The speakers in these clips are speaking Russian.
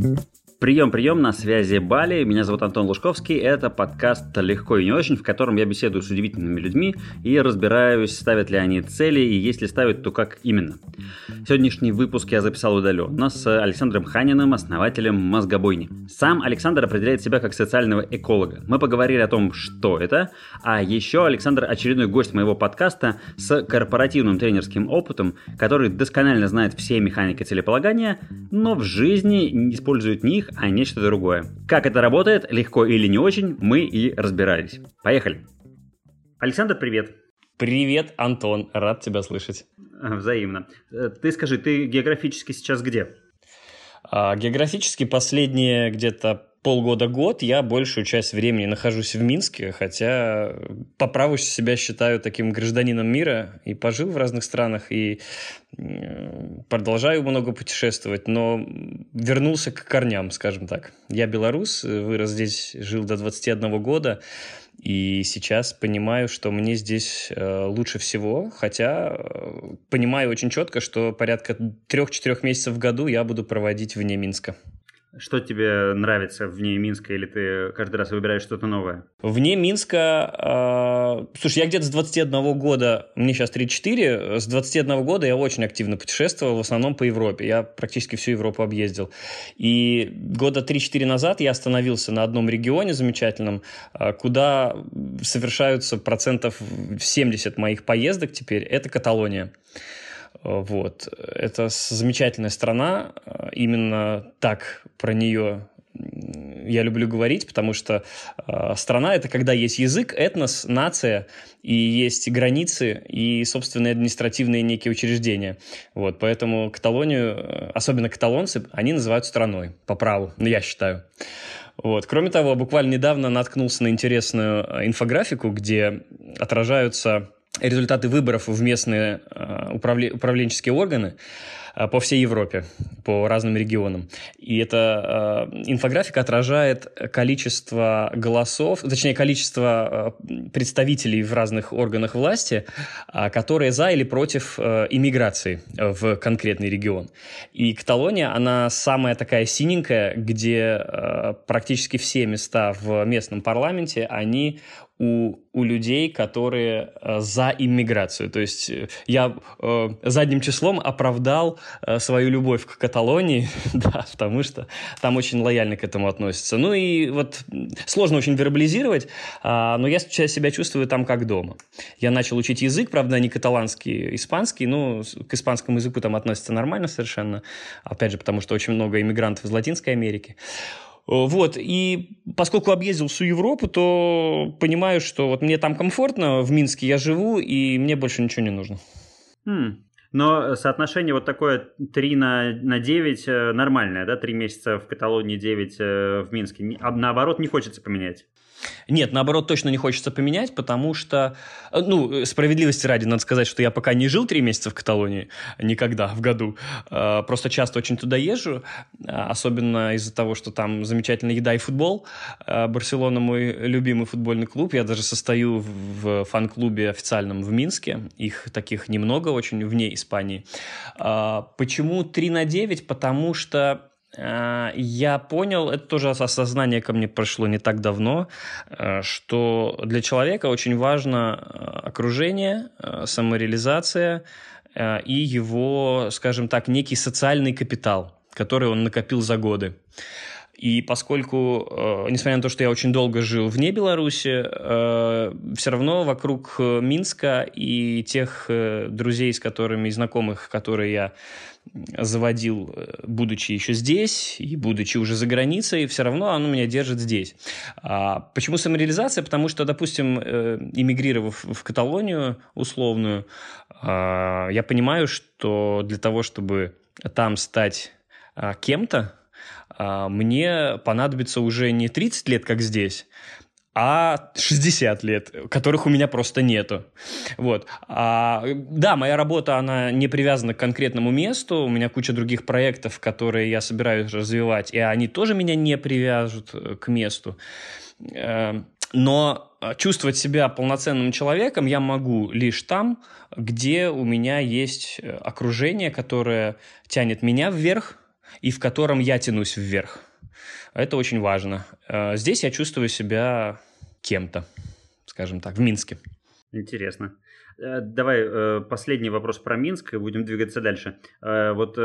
Thank you. Прием, прием, на связи Бали. Меня зовут Антон Лужковский. Это подкаст «Легко и не очень», в котором я беседую с удивительными людьми и разбираюсь, ставят ли они цели, и если ставят, то как именно. Сегодняшний выпуск я записал удаленно с Александром Ханиным, основателем «Мозгобойни». Сам Александр определяет себя как социального эколога. Мы поговорили о том, что это, а еще Александр очередной гость моего подкаста с корпоративным тренерским опытом, который досконально знает все механики целеполагания, но в жизни не использует них, а нечто другое. Как это работает, легко или не очень, мы и разбирались. Поехали. Александр, привет. Привет, Антон, рад тебя слышать. Взаимно. Э, ты скажи, ты географически сейчас где? А, географически последние где-то полгода-год я большую часть времени нахожусь в Минске, хотя по праву себя считаю таким гражданином мира и пожил в разных странах, и продолжаю много путешествовать, но вернулся к корням, скажем так. Я белорус, вырос здесь, жил до 21 года, и сейчас понимаю, что мне здесь э, лучше всего, хотя э, понимаю очень четко, что порядка трех-четырех месяцев в году я буду проводить вне Минска. Что тебе нравится вне Минска, или ты каждый раз выбираешь что-то новое? Вне Минска... Э, слушай, я где-то с 21 года, мне сейчас 34, с 21 года я очень активно путешествовал, в основном по Европе. Я практически всю Европу объездил. И года 3-4 назад я остановился на одном регионе замечательном, э, куда совершаются процентов 70 моих поездок теперь. Это Каталония. Вот. Это замечательная страна. Именно так про нее я люблю говорить, потому что э, страна это когда есть язык, этнос, нация, и есть границы, и собственные административные некие учреждения. Вот, поэтому Каталонию, особенно каталонцы, они называют страной по праву, ну, я считаю. Вот. Кроме того, буквально недавно наткнулся на интересную инфографику, где отражаются результаты выборов в местные э, управленческие органы э, по всей Европе, по разным регионам. И эта э, инфографика отражает количество голосов, точнее, количество представителей в разных органах власти, которые за или против иммиграции в конкретный регион. И Каталония, она самая такая синенькая, где практически все места в местном парламенте, они у, у людей, которые э, за иммиграцию. То есть э, я э, задним числом оправдал э, свою любовь к Каталонии, да, потому что там очень лояльно к этому относятся. Ну и вот сложно очень вербализировать, э, но я себя чувствую там как дома. Я начал учить язык, правда, не каталанский, испанский, но к испанскому языку там относятся нормально совершенно. Опять же, потому что очень много иммигрантов из Латинской Америки. Вот, и поскольку объездил всю Европу, то понимаю, что вот мне там комфортно, в Минске я живу, и мне больше ничего не нужно. Хм. Но соотношение вот такое 3 на, на 9 э, нормальное, да? 3 месяца в Каталонии, 9 э, в Минске. А наоборот, не хочется поменять. Нет, наоборот, точно не хочется поменять, потому что, э, ну, справедливости ради, надо сказать, что я пока не жил три месяца в Каталонии, никогда в году. Э, просто часто очень туда езжу, э, особенно из-за того, что там замечательная еда и футбол. Барселона мой любимый футбольный клуб. Я даже состою в фан-клубе официальном в Минске. Их таких немного очень вне Испании. Почему 3 на 9? Потому что Э, я понял, это тоже осознание ко мне прошло не так давно, э, что для человека очень важно э, окружение, самореализация и его, скажем так, некий социальный капитал, который он накопил за годы. И поскольку, несмотря на то, что я очень долго жил вне Беларуси, все равно вокруг Минска и тех друзей, с которыми и знакомых, которые я заводил, э, будучи еще здесь и будучи уже за границей, все равно оно меня держит здесь. А почему самореализация? Потому что, допустим, э, эмигрировав в Каталонию условную, а, я понимаю, что для того, чтобы там стать а, кем-то, а, мне понадобится уже не 30 лет, как здесь, а 60 лет, которых у меня просто нету. Вот. А, да, моя работа, она не привязана к конкретному месту, у меня куча других проектов, которые я собираюсь развивать, и они тоже меня не привяжут э, к месту. Э, но чувствовать себя полноценным человеком я могу лишь там, где у меня есть э, окружение, которое тянет меня вверх, и в котором я тянусь вверх. Это очень важно. Э, здесь я чувствую себя кем-то, скажем так, в Минске. Интересно. Э, давай э, последний вопрос про Минск, и будем двигаться дальше. Э, вот,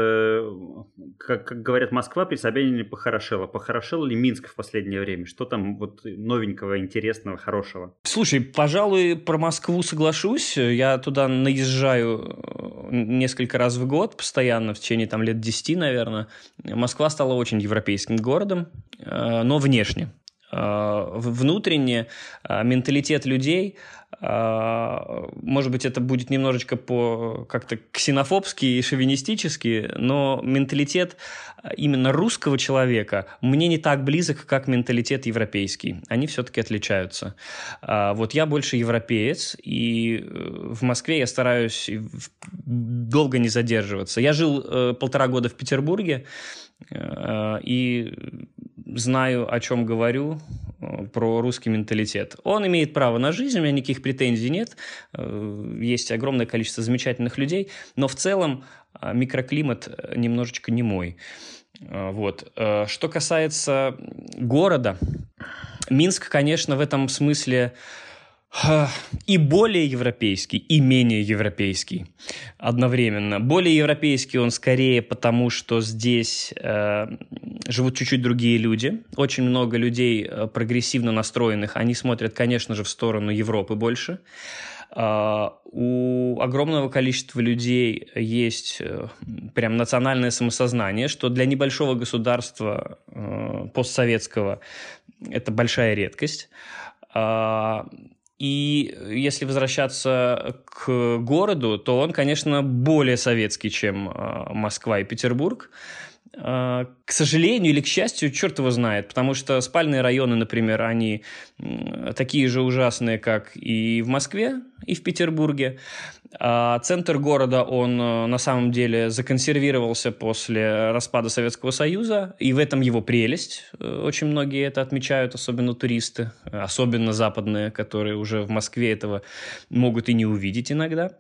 как, как говорят, Москва при Собянине похорошела. Похорошел ли Минск в последнее время? Что там вот новенького, интересного, хорошего? Слушай, пожалуй, про Москву соглашусь. Я туда наезжаю несколько раз в год, постоянно, в течение там лет 10, наверное. Москва стала очень европейским городом, но внешне. Внутренне менталитет людей – а, может быть, это будет немножечко по как-то ксенофобски и шовинистически, но менталитет именно русского человека мне не так близок, как менталитет европейский. Они все-таки отличаются. Вот я больше европеец, и э, в Москве я стараюсь долго не задерживаться. Я жил э, полтора года в Петербурге, э, и знаю, о чем говорю, э, про русский менталитет. Он имеет право на жизнь, у меня никаких претензий нет. Э, есть огромное количество замечательных людей, но в целом э, микроклимат немножечко не мой. Вот. Что касается города, Минск, конечно, в этом смысле и более европейский, и менее европейский одновременно. Более европейский он скорее потому, что здесь э, живут чуть-чуть другие люди. Очень много людей э, прогрессивно настроенных. Они смотрят, конечно же, в сторону Европы больше. Uh, у огромного количества людей есть uh, прям национальное самосознание, что для небольшого государства uh, постсоветского это большая редкость. И если возвращаться к городу, то он, конечно, более советский, чем э, Москва и Петербург. Э, к сожалению или к счастью, черт его знает, потому что спальные районы, например, они такие же ужасные, как и в Москве, и в Петербурге. А центр города, он э, на самом деле законсервировался после распада Советского Союза, и в этом его прелесть. Э, очень многие это отмечают, особенно туристы, особенно западные, которые уже в Москве этого могут и не увидеть иногда.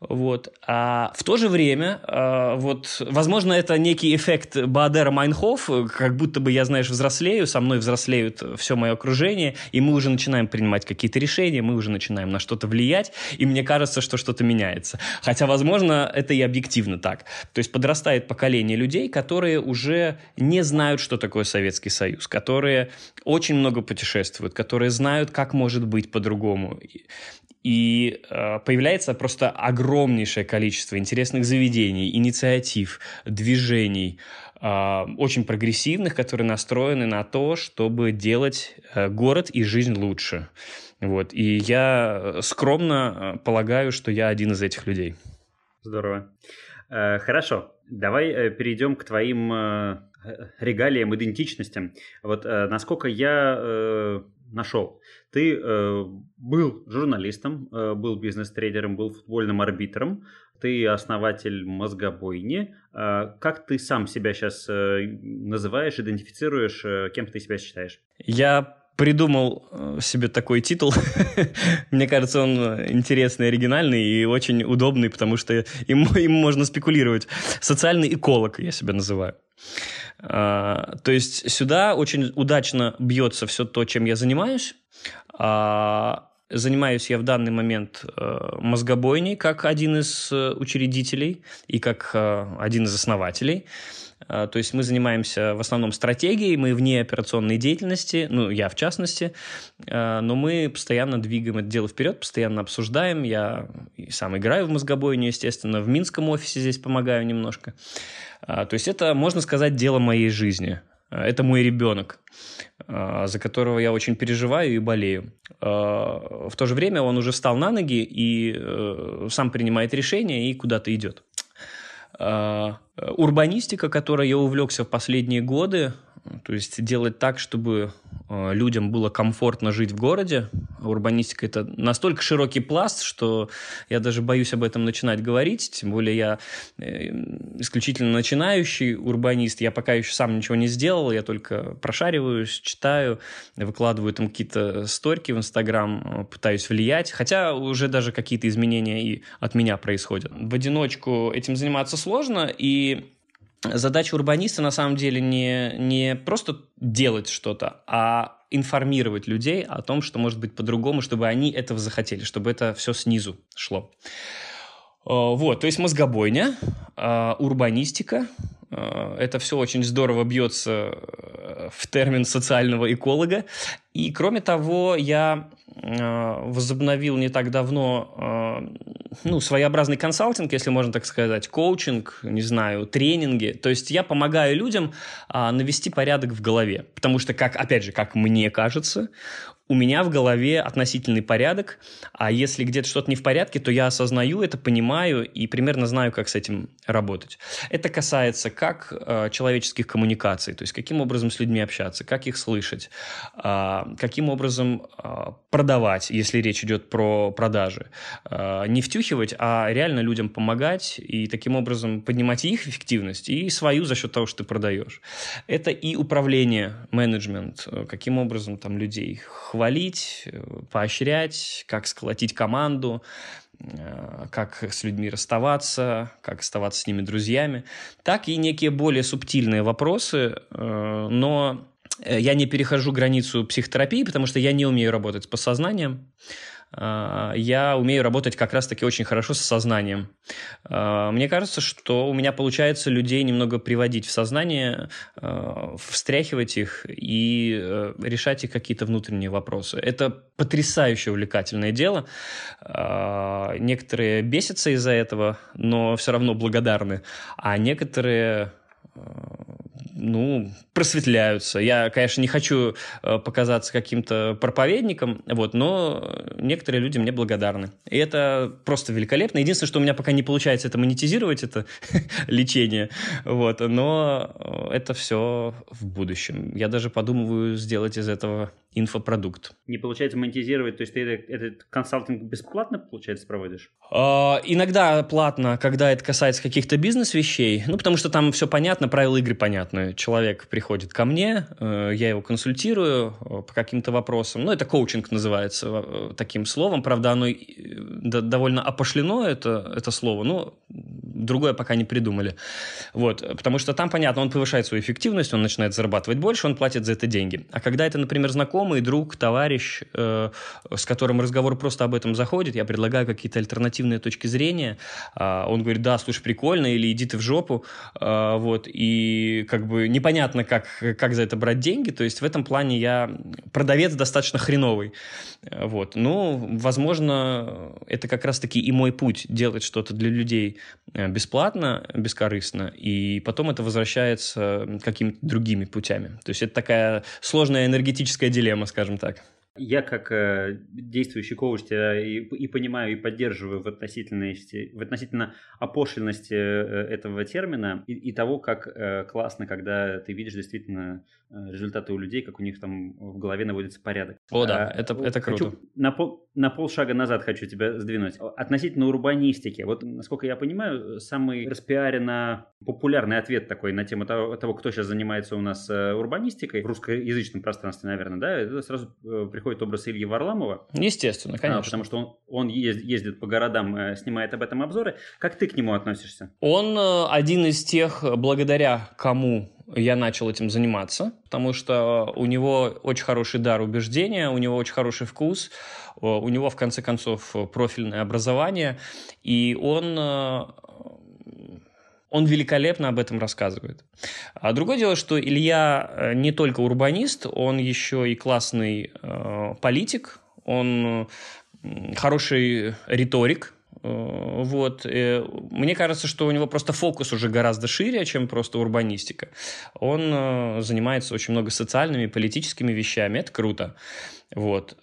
Вот. А в то же время, э, вот, возможно, это некий эффект Баадера Майнхоф, как будто бы я, знаешь, взрослею, со мной взрослеют все мое окружение, и мы уже начинаем принимать какие-то решения, мы уже начинаем на что-то влиять, и мне кажется, что что-то меняется. Хотя, возможно, это и объективно так. То есть подрастает поколение людей, которые уже не знают, что такое Советский Союз, которые очень много путешествуют, которые знают, как может быть по-другому. И э, появляется просто огромнейшее количество интересных заведений, инициатив, движений, э, очень прогрессивных, которые настроены на то, чтобы делать э, город и жизнь лучше. Вот. И я э, скромно э, полагаю, что я один из этих людей. Здорово. Э, хорошо, давай перейдем к твоим регалиям, идентичностям. Вот насколько я нашел, ты был журналистом, был бизнес-трейдером, был футбольным арбитром, ты основатель мозгобойни. Как ты сам себя сейчас называешь, идентифицируешь, кем ты себя считаешь? Я придумал э, себе такой титул. Мне кажется, он интересный, оригинальный и очень удобный, потому что им, им можно спекулировать. Социальный эколог я себя называю. А, то есть сюда очень удачно бьется все то, чем я занимаюсь. А, занимаюсь я в данный момент э, мозгобойней как один из э, учредителей и как один из основателей. А, то есть мы занимаемся в основном стратегией, мы вне операционной деятельности, ну, я в частности, а, но мы постоянно двигаем это дело вперед, постоянно обсуждаем. Я сам играю в мозгобойню, естественно, в Минском офисе здесь помогаю немножко. А, то есть это, можно сказать, дело моей жизни. Это мой ребенок, за которого я очень переживаю и болею. В то же время он уже встал на ноги и э, сам принимает решения и куда-то идет. Урбанистика, которой я увлекся в последние годы, то есть делать так, чтобы э, людям было комфортно жить в городе. Урбанистика – это настолько широкий пласт, что я даже боюсь об этом начинать говорить. Тем более я э, исключительно начинающий урбанист. Я пока еще сам ничего не сделал. Я только прошариваюсь, читаю, выкладываю там какие-то сторики в Инстаграм, пытаюсь влиять. Хотя уже даже какие-то изменения и от меня происходят. В одиночку этим заниматься сложно, и задача урбаниста на самом деле не, не просто делать что-то, а информировать людей о том, что может быть по-другому, чтобы они этого захотели, чтобы это все снизу шло. Э, вот, то есть мозгобойня, э, урбанистика, э, это все очень здорово бьется в термин социального эколога. И кроме того, я возобновил не так давно ну, своеобразный консалтинг, если можно так сказать, коучинг, не знаю, тренинги. То есть я помогаю людям навести порядок в голове. Потому что, как, опять же, как мне кажется, у меня в голове относительный порядок, а если где-то что-то не в порядке, то я осознаю это, понимаю и примерно знаю, как с этим работать. Это касается как э, человеческих коммуникаций, то есть каким образом с людьми общаться, как их слышать, э, каким образом э, продавать, если речь идет про продажи. Э, не втюхивать, а реально людям помогать и таким образом поднимать их эффективность и свою за счет того, что ты продаешь. Это и управление, менеджмент, э, каким образом там людей хвалить, э, поощрять, как сколотить команду, э, как с людьми расставаться, как оставаться с ними друзьями, так и некие более субтильные вопросы, э, но я не перехожу границу психотерапии, потому что я не умею работать с подсознанием. А, я умею работать как раз-таки очень хорошо с сознанием. А, мне кажется, что у меня получается людей немного приводить в сознание, а, встряхивать их и э, решать их какие-то внутренние вопросы. Это потрясающе увлекательное дело. Некоторые бесятся из-за этого, но все равно благодарны, а некоторые ну, просветляются. Я, конечно, не хочу э, показаться каким-то проповедником, вот, но некоторые люди мне благодарны. И это просто великолепно. Единственное, что у меня пока не получается это монетизировать, это лечение, вот, но это все в будущем. Я даже подумываю сделать из этого инфопродукт. Не получается монетизировать, то есть ты этот, этот консалтинг бесплатно, получается, проводишь? Uh, иногда платно, когда это касается каких-то бизнес-вещей, ну, потому что там все понятно, правила игры понятны. Человек приходит ко мне, uh, я его консультирую uh, по каким-то вопросам, ну, это коучинг называется э, таким словом, правда, оно довольно опошлено, это, это слово, но другое пока не придумали. Вот, потому что там, понятно, он повышает свою эффективность, он начинает зарабатывать больше, он платит за это деньги. А когда это, например, знакомый, друг, товарищ, э, с которым разговор просто об этом заходит, я предлагаю какие-то альтернативные точки зрения, э, он говорит, да, слушай, прикольно, или иди ты в жопу, э, вот, и как бы непонятно, как, как за это брать деньги, то есть в этом плане я продавец достаточно хреновый, вот, ну, возможно, это как раз-таки и мой путь, делать что-то для людей э, бесплатно, бескорыстно, и потом это возвращается какими-то другими путями. То есть это такая сложная энергетическая дилемма, скажем так. Я как э, действующий коуч тебя и, и понимаю, и поддерживаю в относительности, в относительно опошленности э, этого термина и, и того, как э, классно, когда ты видишь действительно э, результаты у людей, как у них там в голове наводится порядок. О, да, а, это, это круто. Хочу на, пол, на полшага назад хочу тебя сдвинуть. Относительно урбанистики. Вот, насколько я понимаю, самый распиаренно популярный ответ такой на тему того, того кто сейчас занимается у нас э, урбанистикой в русскоязычном пространстве, наверное, да, это сразу приходит приходит образ Ильи Варламова. Естественно, а, конечно. А, потому что он, он ездит по городам, э, снимает об этом обзоры. Как ты к нему относишься? Он э, один из тех, благодаря кому я начал этим заниматься, потому что у него очень хороший дар убеждения, у него очень хороший вкус, э, у него, в конце концов, профильное образование, и он он великолепно об этом рассказывает. А другое дело, что Илья э, не только урбанист, он еще и классный э, политик, он э, хороший риторик, э, вот. Мне кажется, что у него просто фокус уже гораздо шире, чем просто урбанистика. Он занимается очень много социальными, политическими вещами. Это круто. Вот.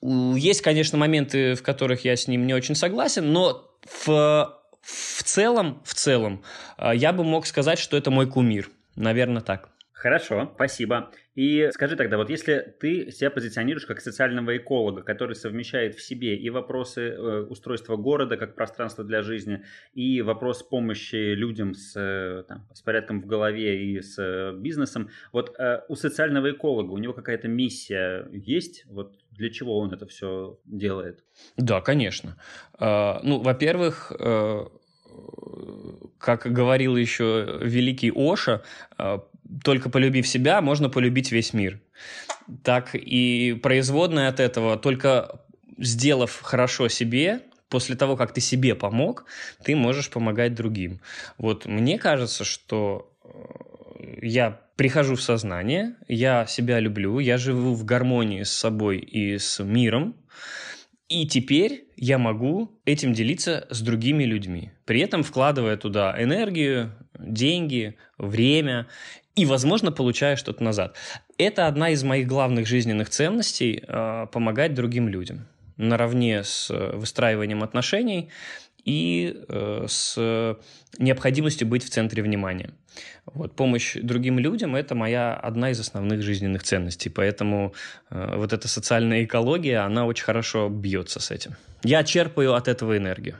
Есть, конечно, моменты, в которых я с ним не очень согласен, но в в целом, в целом, а, я бы мог сказать, что это мой кумир. Наверное, так. Хорошо, спасибо. И скажи тогда, вот если ты себя позиционируешь как социального эколога, который совмещает в себе и вопросы э, устройства города как пространство для жизни, и вопрос помощи людям с, э, там, с порядком в голове и с э, бизнесом, вот у социального эколога у него какая-то миссия есть? Вот для чего он это все делает? Да, конечно. Ну, во-первых, как говорил еще великий Оша, э, только полюбив себя, можно полюбить весь мир. Так и производная от этого, только сделав хорошо себе, после того, как ты себе помог, ты можешь помогать другим. Вот мне кажется, что э, я прихожу в сознание, я себя люблю, я живу в гармонии с собой и с миром, и теперь я могу этим делиться с другими людьми, при этом вкладывая туда энергию, деньги, время и, возможно, получая что-то назад. Это одна из моих главных жизненных ценностей э, – помогать другим людям наравне с выстраиванием отношений и э, с необходимостью быть в центре внимания. Вот, помощь другим людям – это моя одна из основных жизненных ценностей, поэтому э, вот эта социальная экология, она очень хорошо бьется с этим. Я черпаю от этого энергию.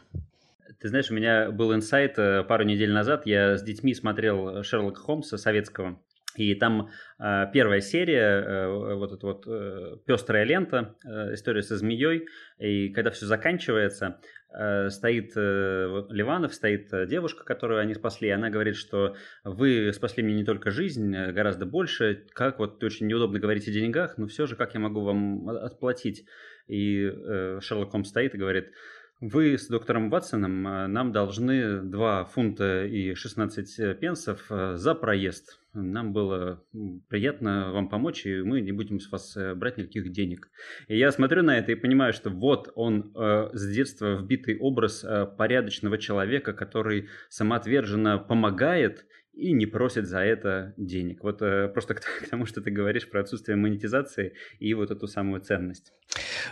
Ты знаешь, у меня был инсайт э, пару недель назад. Я с детьми смотрел Шерлока Холмса советского. И там э, первая серия, э, вот эта вот э, пестрая лента, э, история со змеей. И когда все заканчивается, э, стоит э, Ливанов, стоит э, девушка, которую они спасли. И она говорит, что вы спасли мне не только жизнь, э, гораздо больше. Как вот очень неудобно говорить о деньгах, но все же как я могу вам отплатить? И э, Шерлок Холмс стоит и говорит, вы с доктором Ватсоном э, нам должны 2 фунта и 16 пенсов за проезд. Нам было приятно вам помочь, и мы не будем с вас э, брать никаких денег. И я смотрю на это и понимаю, что вот он э, с детства вбитый образ э, порядочного человека, который самоотверженно помогает и не просит за это денег. Вот э, просто к, к тому, что ты говоришь про отсутствие монетизации и вот эту самую ценность.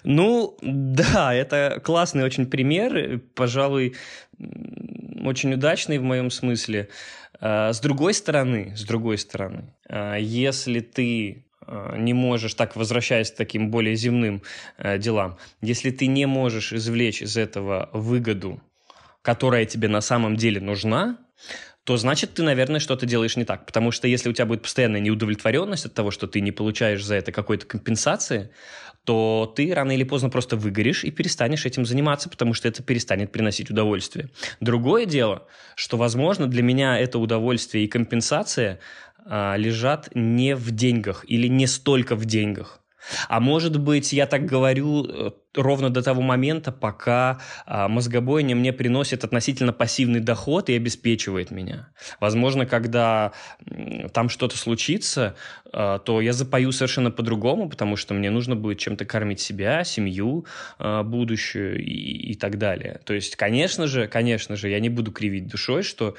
Ну, да, это классный очень пример, пожалуй, очень удачный в моем смысле. А, с другой стороны, с другой стороны, а, если ты а, не можешь, так возвращаясь к таким более земным делам, если ты не можешь извлечь из этого выгоду, которая тебе на самом деле нужна, то значит ты, наверное, что-то делаешь не так. Потому что если у тебя будет постоянная неудовлетворенность от того, что ты не получаешь за это какой-то компенсации, то ты рано или поздно просто выгоришь и перестанешь этим заниматься, потому что это перестанет приносить удовольствие. Другое дело, что, возможно, для меня это удовольствие и компенсация а, лежат не в деньгах или не столько в деньгах. А может быть, я так говорю э, ровно до того момента, пока а, мозгобойня мне приносит относительно пассивный доход и обеспечивает меня. Возможно, когда там что-то случится, а, то я запою совершенно по-другому, потому что мне нужно будет чем-то кормить себя, семью а, будущую и, и так далее. То есть, конечно же, конечно же, я не буду кривить душой, что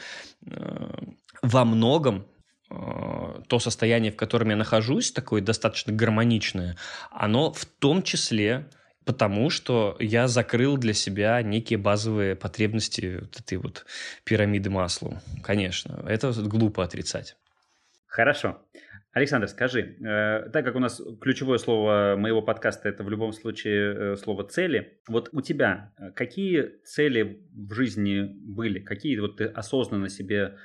во многом Э, то состояние, в котором я нахожусь, такое достаточно гармоничное, оно в том числе потому, что я закрыл для себя некие базовые потребности вот этой вот пирамиды масла. Конечно, это глупо отрицать. Хорошо. Александр, скажи, э, так как у нас ключевое слово моего подкаста это в любом случае э, слово цели, вот у тебя э, какие цели в жизни были, какие вот ты осознанно себе Э,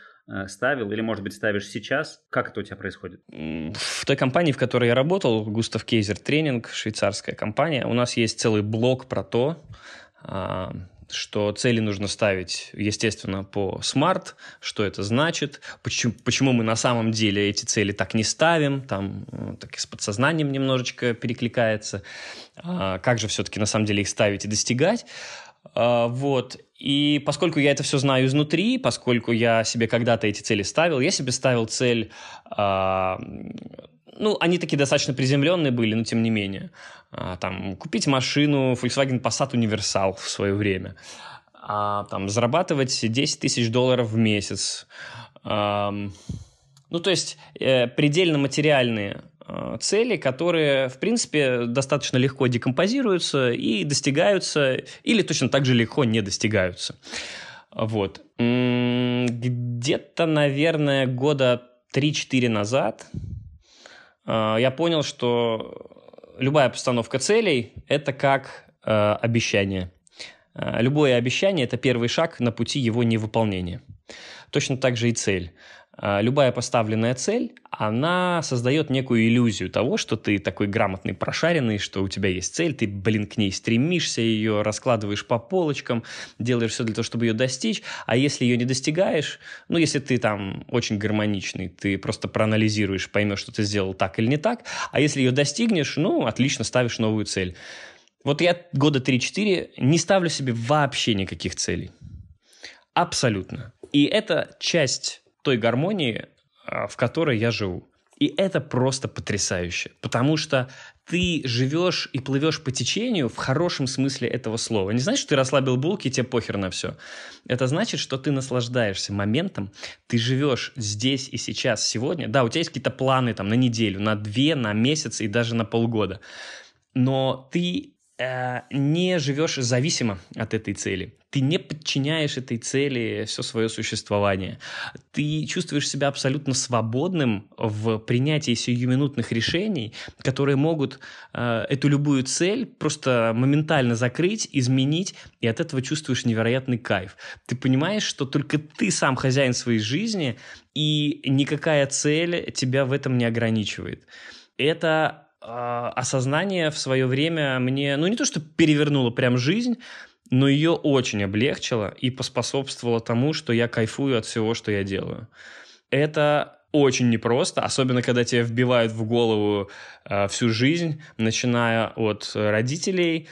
ставил или, может быть, ставишь сейчас? Как это у тебя происходит? В той компании, в которой я работал, Густав Кейзер Тренинг, швейцарская компания, у нас есть целый блок про то, а, что цели нужно ставить, естественно, по смарт, что это значит, почему, почему мы на самом деле эти цели так не ставим, там э, так и с подсознанием немножечко перекликается, а, как же все-таки на самом деле их ставить и достигать. А, вот. И поскольку я это все знаю изнутри, поскольку я себе когда-то эти цели ставил, я себе ставил цель... Э, ну, они такие достаточно приземленные были, но тем не менее. Э, там, купить машину Volkswagen Passat Universal в свое время. А, там, зарабатывать 10 тысяч долларов в месяц. Э, ну, то есть, э, предельно материальные цели, которые, в принципе, достаточно легко декомпозируются и достигаются, или точно так же легко не достигаются. Вот. Где-то, наверное, года 3-4 назад э, я понял, что любая постановка целей – это как э, обещание. Любое обещание – это первый шаг на пути его невыполнения. Точно так же и цель. А, любая поставленная цель, она создает некую иллюзию того, что ты такой грамотный, прошаренный, что у тебя есть цель, ты, блин, к ней стремишься, ее раскладываешь по полочкам, делаешь все для того, чтобы ее достичь, а если ее не достигаешь, ну, если ты там очень гармоничный, ты просто проанализируешь, поймешь, что ты сделал так или не так, а если ее достигнешь, ну, отлично, ставишь новую цель. Вот я года 3-4 не ставлю себе вообще никаких целей. Абсолютно. И это часть той гармонии, а, в которой я живу. И это просто потрясающе, потому что ты живешь и плывешь по течению в хорошем смысле этого слова. Не значит, что ты расслабил булки, и тебе похер на все. Это значит, что ты наслаждаешься моментом, ты живешь здесь и сейчас, сегодня. Да, у тебя есть какие-то планы там на неделю, на две, на месяц и даже на полгода. Но ты не живешь зависимо от этой цели. Ты не подчиняешь этой цели все свое существование. Ты чувствуешь себя абсолютно свободным в принятии сиюминутных решений, которые могут э, эту любую цель просто моментально закрыть, изменить, и от этого чувствуешь невероятный кайф. Ты понимаешь, что только ты сам хозяин своей жизни, и никакая цель тебя в этом не ограничивает. Это э, осознание в свое время мне, ну не то что перевернуло прям жизнь, но ее очень облегчило и поспособствовало тому, что я кайфую от всего, что я делаю. Это очень непросто, особенно когда тебе вбивают в голову э, всю жизнь, начиная от родителей,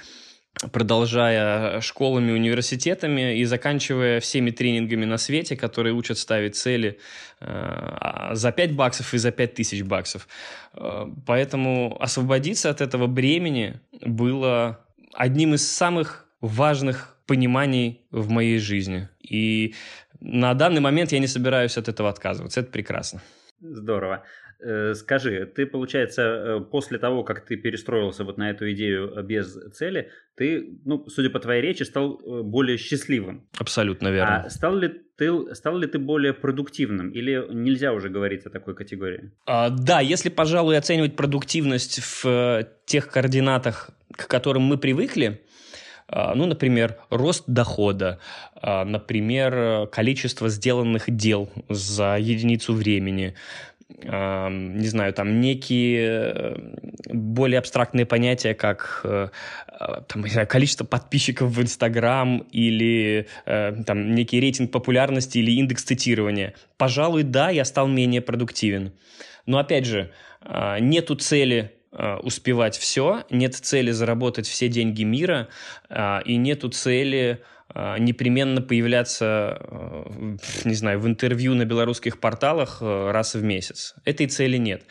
продолжая школами, университетами и заканчивая всеми тренингами на свете, которые учат ставить цели э, за 5 баксов и за 5 тысяч баксов. Э, поэтому освободиться от этого бремени было одним из самых важных пониманий в моей жизни. И на данный момент я не собираюсь от этого отказываться. Это прекрасно. Здорово. Э, скажи, ты, получается, э, после того, как ты перестроился вот на эту идею э, без цели, ты, ну, судя по твоей речи, стал более счастливым. Абсолютно верно. А стал ли ты, стал ли ты более продуктивным или нельзя уже говорить о такой категории? А, да, если, пожалуй, оценивать продуктивность в тех координатах, к которым мы привыкли, а, ну, например, рост дохода, а, например, количество сделанных дел за единицу времени, не знаю, там некие э, более абстрактные понятия, как э, а, там, знаю, количество подписчиков в Инстаграм или э, там некий рейтинг популярности или индекс цитирования. Пожалуй, да, я стал менее продуктивен. Но опять же, нету цели успевать все, нет цели заработать все деньги мира и нету цели непременно появляться, э, не знаю, в интервью на белорусских порталах э, раз в месяц. Этой цели нет.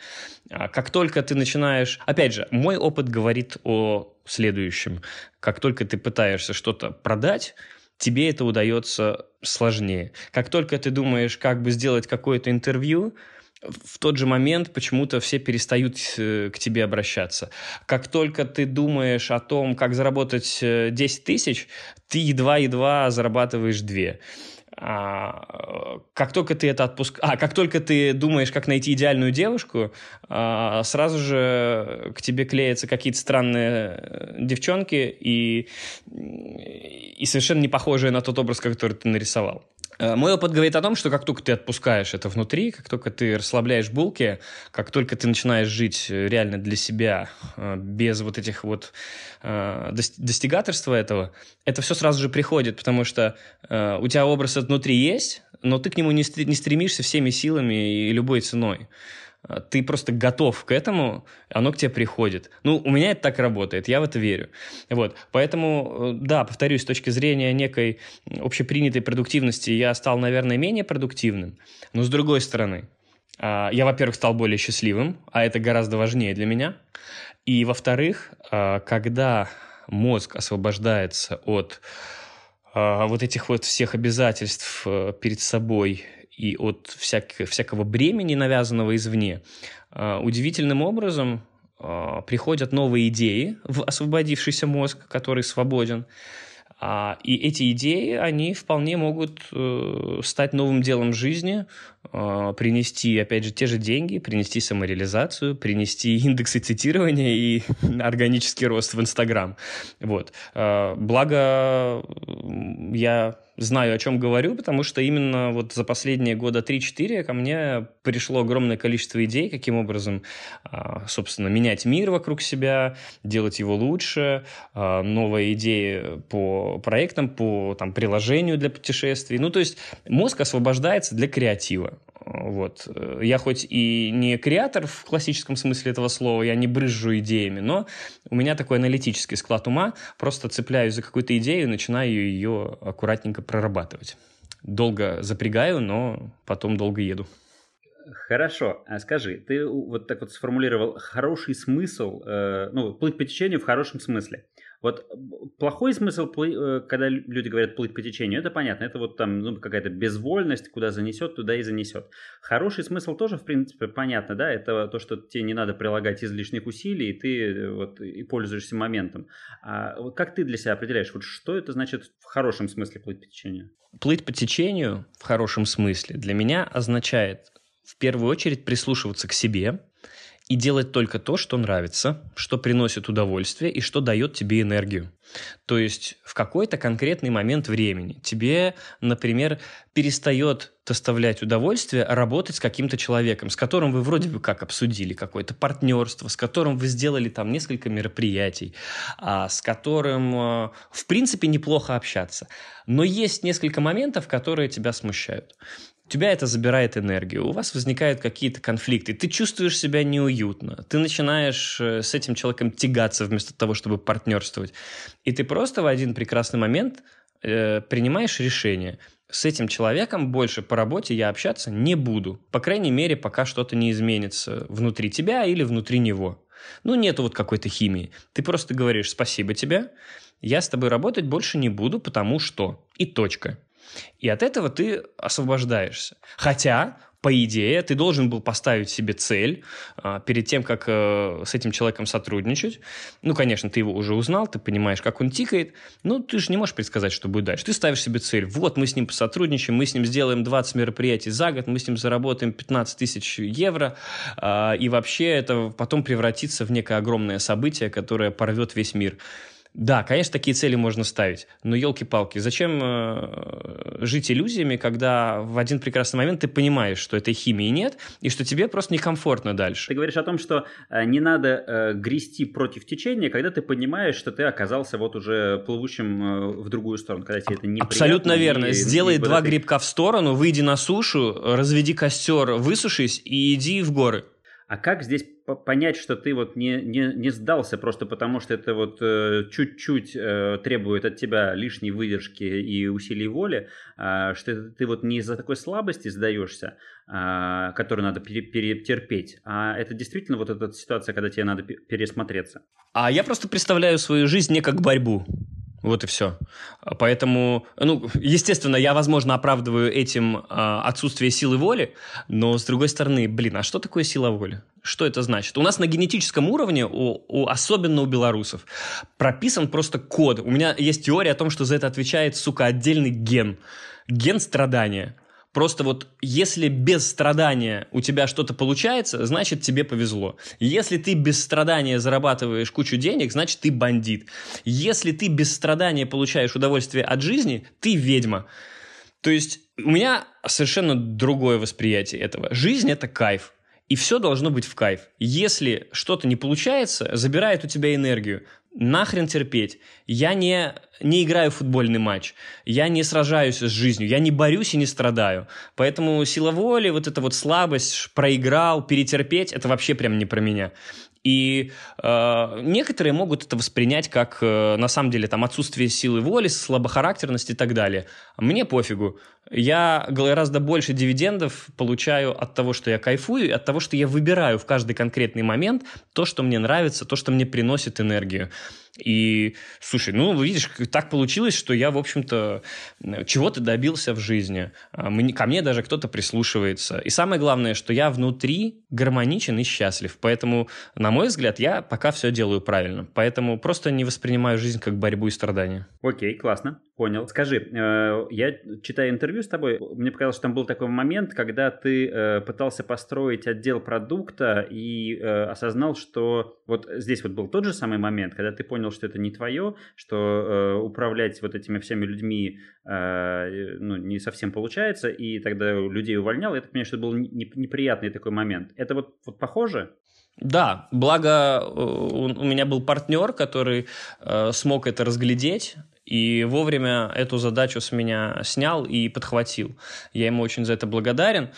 А как только ты начинаешь... Опять же, мой опыт говорит о следующем. Как только ты пытаешься что-то продать, тебе это удается сложнее. Как только ты думаешь, как бы сделать какое-то интервью, в тот же момент почему-то все перестают э, к тебе обращаться. Как только ты думаешь о том, как заработать 10 э, тысяч, ты едва-едва зарабатываешь 2. А, как только ты это отпуск... а, как только ты думаешь, как найти идеальную девушку, а, сразу же к тебе клеятся какие-то странные э, девчонки и, и совершенно не похожие на тот образ, который ты нарисовал. Э, мой опыт говорит о том, что как только ты отпускаешь это внутри, как только ты расслабляешь булки, как только ты начинаешь жить э, реально для себя, э, без вот этих вот достигаторства этого, это все сразу же приходит, потому что у тебя образ внутри есть, но ты к нему не стремишься всеми силами и любой ценой. А, ты просто готов к этому, оно к тебе приходит. Ну, у меня это так работает, я в это верю. Вот, поэтому, э, да, повторюсь, с точки зрения некой общепринятой продуктивности я стал, наверное, менее продуктивным, но с другой стороны, а, я, во-первых, стал более счастливым, а это гораздо важнее для меня. И, во-вторых, а, когда мозг освобождается от вот этих вот всех обязательств э, перед собой и от всяк, всякого бремени, навязанного извне, а, удивительным образом а, приходят новые идеи в освободившийся мозг, который свободен. А, и эти идеи, они вполне могут э, стать новым делом жизни, принести, опять же, те же деньги, принести самореализацию, принести индексы цитирования и органический рост в Инстаграм. Вот. Благо, я знаю, о чем говорю, потому что именно вот за последние года 3-4 ко мне пришло огромное количество идей, каким образом, а, собственно, менять мир вокруг себя, делать его лучше, а, новые идеи по проектам, по там, приложению для путешествий. Ну, то есть мозг освобождается для креатива. Вот. Я хоть и не креатор в классическом смысле этого слова, я не брызжу идеями, но у меня такой аналитический склад ума, просто цепляюсь за какую-то идею и начинаю ее аккуратненько прорабатывать. Долго запрягаю, но потом долго еду. Хорошо, а скажи, ты вот так вот сформулировал хороший смысл, э, ну, плыть по течению в хорошем смысле. Вот плохой смысл, э, когда люди говорят плыть по течению, это понятно, это вот там ну, какая-то безвольность, куда занесет, туда и занесет. Хороший смысл тоже, в принципе, понятно, да, это то, что тебе не надо прилагать излишних усилий, и ты э, вот и пользуешься моментом. А как ты для себя определяешь, вот что это значит в хорошем смысле плыть по течению? Плыть по течению в хорошем смысле для меня означает в первую очередь прислушиваться к себе, и делать только то, что нравится, что приносит удовольствие и что дает тебе энергию. То есть в какой-то конкретный момент времени тебе, например, перестает доставлять удовольствие работать с каким-то человеком, с которым вы вроде бы как обсудили какое-то партнерство, с которым вы сделали там несколько мероприятий, а, с которым, а, в принципе, неплохо общаться. Но есть несколько моментов, которые тебя смущают тебя это забирает энергию, у вас возникают какие-то конфликты, ты чувствуешь себя неуютно, ты начинаешь э, с этим человеком тягаться вместо того, чтобы партнерствовать. И ты просто в один прекрасный момент э, принимаешь решение. С этим человеком больше по работе я общаться не буду. По крайней мере, пока что-то не изменится внутри тебя или внутри него. Ну, нету вот какой-то химии. Ты просто говоришь «спасибо тебе», я с тобой работать больше не буду, потому что. И точка. И от этого ты освобождаешься. Хотя, по идее, ты должен был поставить себе цель а, перед тем, как э, с этим человеком сотрудничать. Ну, конечно, ты его уже узнал, ты понимаешь, как он тикает, но ты же не можешь предсказать, что будет дальше. Ты ставишь себе цель. Вот, мы с ним посотрудничаем, мы с ним сделаем 20 мероприятий за год, мы с ним заработаем 15 тысяч евро, а, и вообще это потом превратится в некое огромное событие, которое порвет весь мир. Да, конечно, такие цели можно ставить, но елки-палки, зачем э, жить иллюзиями, когда в один прекрасный момент ты понимаешь, что этой химии нет, и что тебе просто некомфортно дальше? Ты говоришь о том, что э, не надо э, грести против течения, когда ты понимаешь, что ты оказался вот уже плывущим э, в другую сторону, когда тебе это не Абсолютно верно. И, Сделай и два ты... грибка в сторону, выйди на сушу, разведи костер, высушись и иди в горы. А как здесь понять, что ты вот не, не, не сдался просто потому, что это вот э, чуть-чуть э, требует от тебя лишней выдержки и усилий воли, э, что ты вот не из-за такой слабости сдаешься, э, которую надо пере, перетерпеть, а это действительно вот эта ситуация, когда тебе надо пересмотреться. А я просто представляю свою жизнь не как борьбу. Вот и все. Поэтому, ну, естественно, я, возможно, оправдываю этим э, отсутствие силы воли, но, с другой стороны, блин, а что такое сила воли? Что это значит? У нас на генетическом уровне, у, у, особенно у белорусов, прописан просто код. У меня есть теория о том, что за это отвечает, сука, отдельный ген. Ген страдания. Просто вот если без страдания у тебя что-то получается, значит тебе повезло. Если ты без страдания зарабатываешь кучу денег, значит ты бандит. Если ты без страдания получаешь удовольствие от жизни, ты ведьма. То есть у меня совершенно другое восприятие этого. Жизнь – это кайф. И все должно быть в кайф. Если что-то не получается, забирает у тебя энергию. Нахрен терпеть. Я не, не играю в футбольный матч. Я не сражаюсь с жизнью. Я не борюсь и не страдаю. Поэтому сила воли, вот эта вот слабость, проиграл, перетерпеть, это вообще прям не про меня. И э, некоторые могут это воспринять как, э, на самом деле, там, отсутствие силы воли, слабохарактерность и так далее. Мне пофигу. Я гораздо больше дивидендов получаю от того, что я кайфую, от того, что я выбираю в каждый конкретный момент то, что мне нравится, то, что мне приносит энергию. И, слушай, ну, видишь, так получилось, что я, в общем-то, чего-то добился в жизни. А, ко мне даже кто-то прислушивается. И самое главное, что я внутри гармоничен и счастлив. Поэтому, на мой взгляд, я пока все делаю правильно. Поэтому просто не воспринимаю жизнь как борьбу и страдания. Окей, классно. Понял. Скажи, э, я читаю интервью с тобой, мне показалось, что там был такой момент, когда ты э, пытался построить отдел продукта и э, осознал, что вот здесь вот был тот же самый момент, когда ты понял, что это не твое, что управлять вот этими всеми людьми ну, не совсем получается, и тогда людей увольнял. Я так понимаю, что это был неприятный такой момент. Это вот, вот похоже? Да, благо у меня был партнер, который смог это разглядеть, и вовремя эту задачу с меня снял и подхватил. Я ему очень за это благодарен.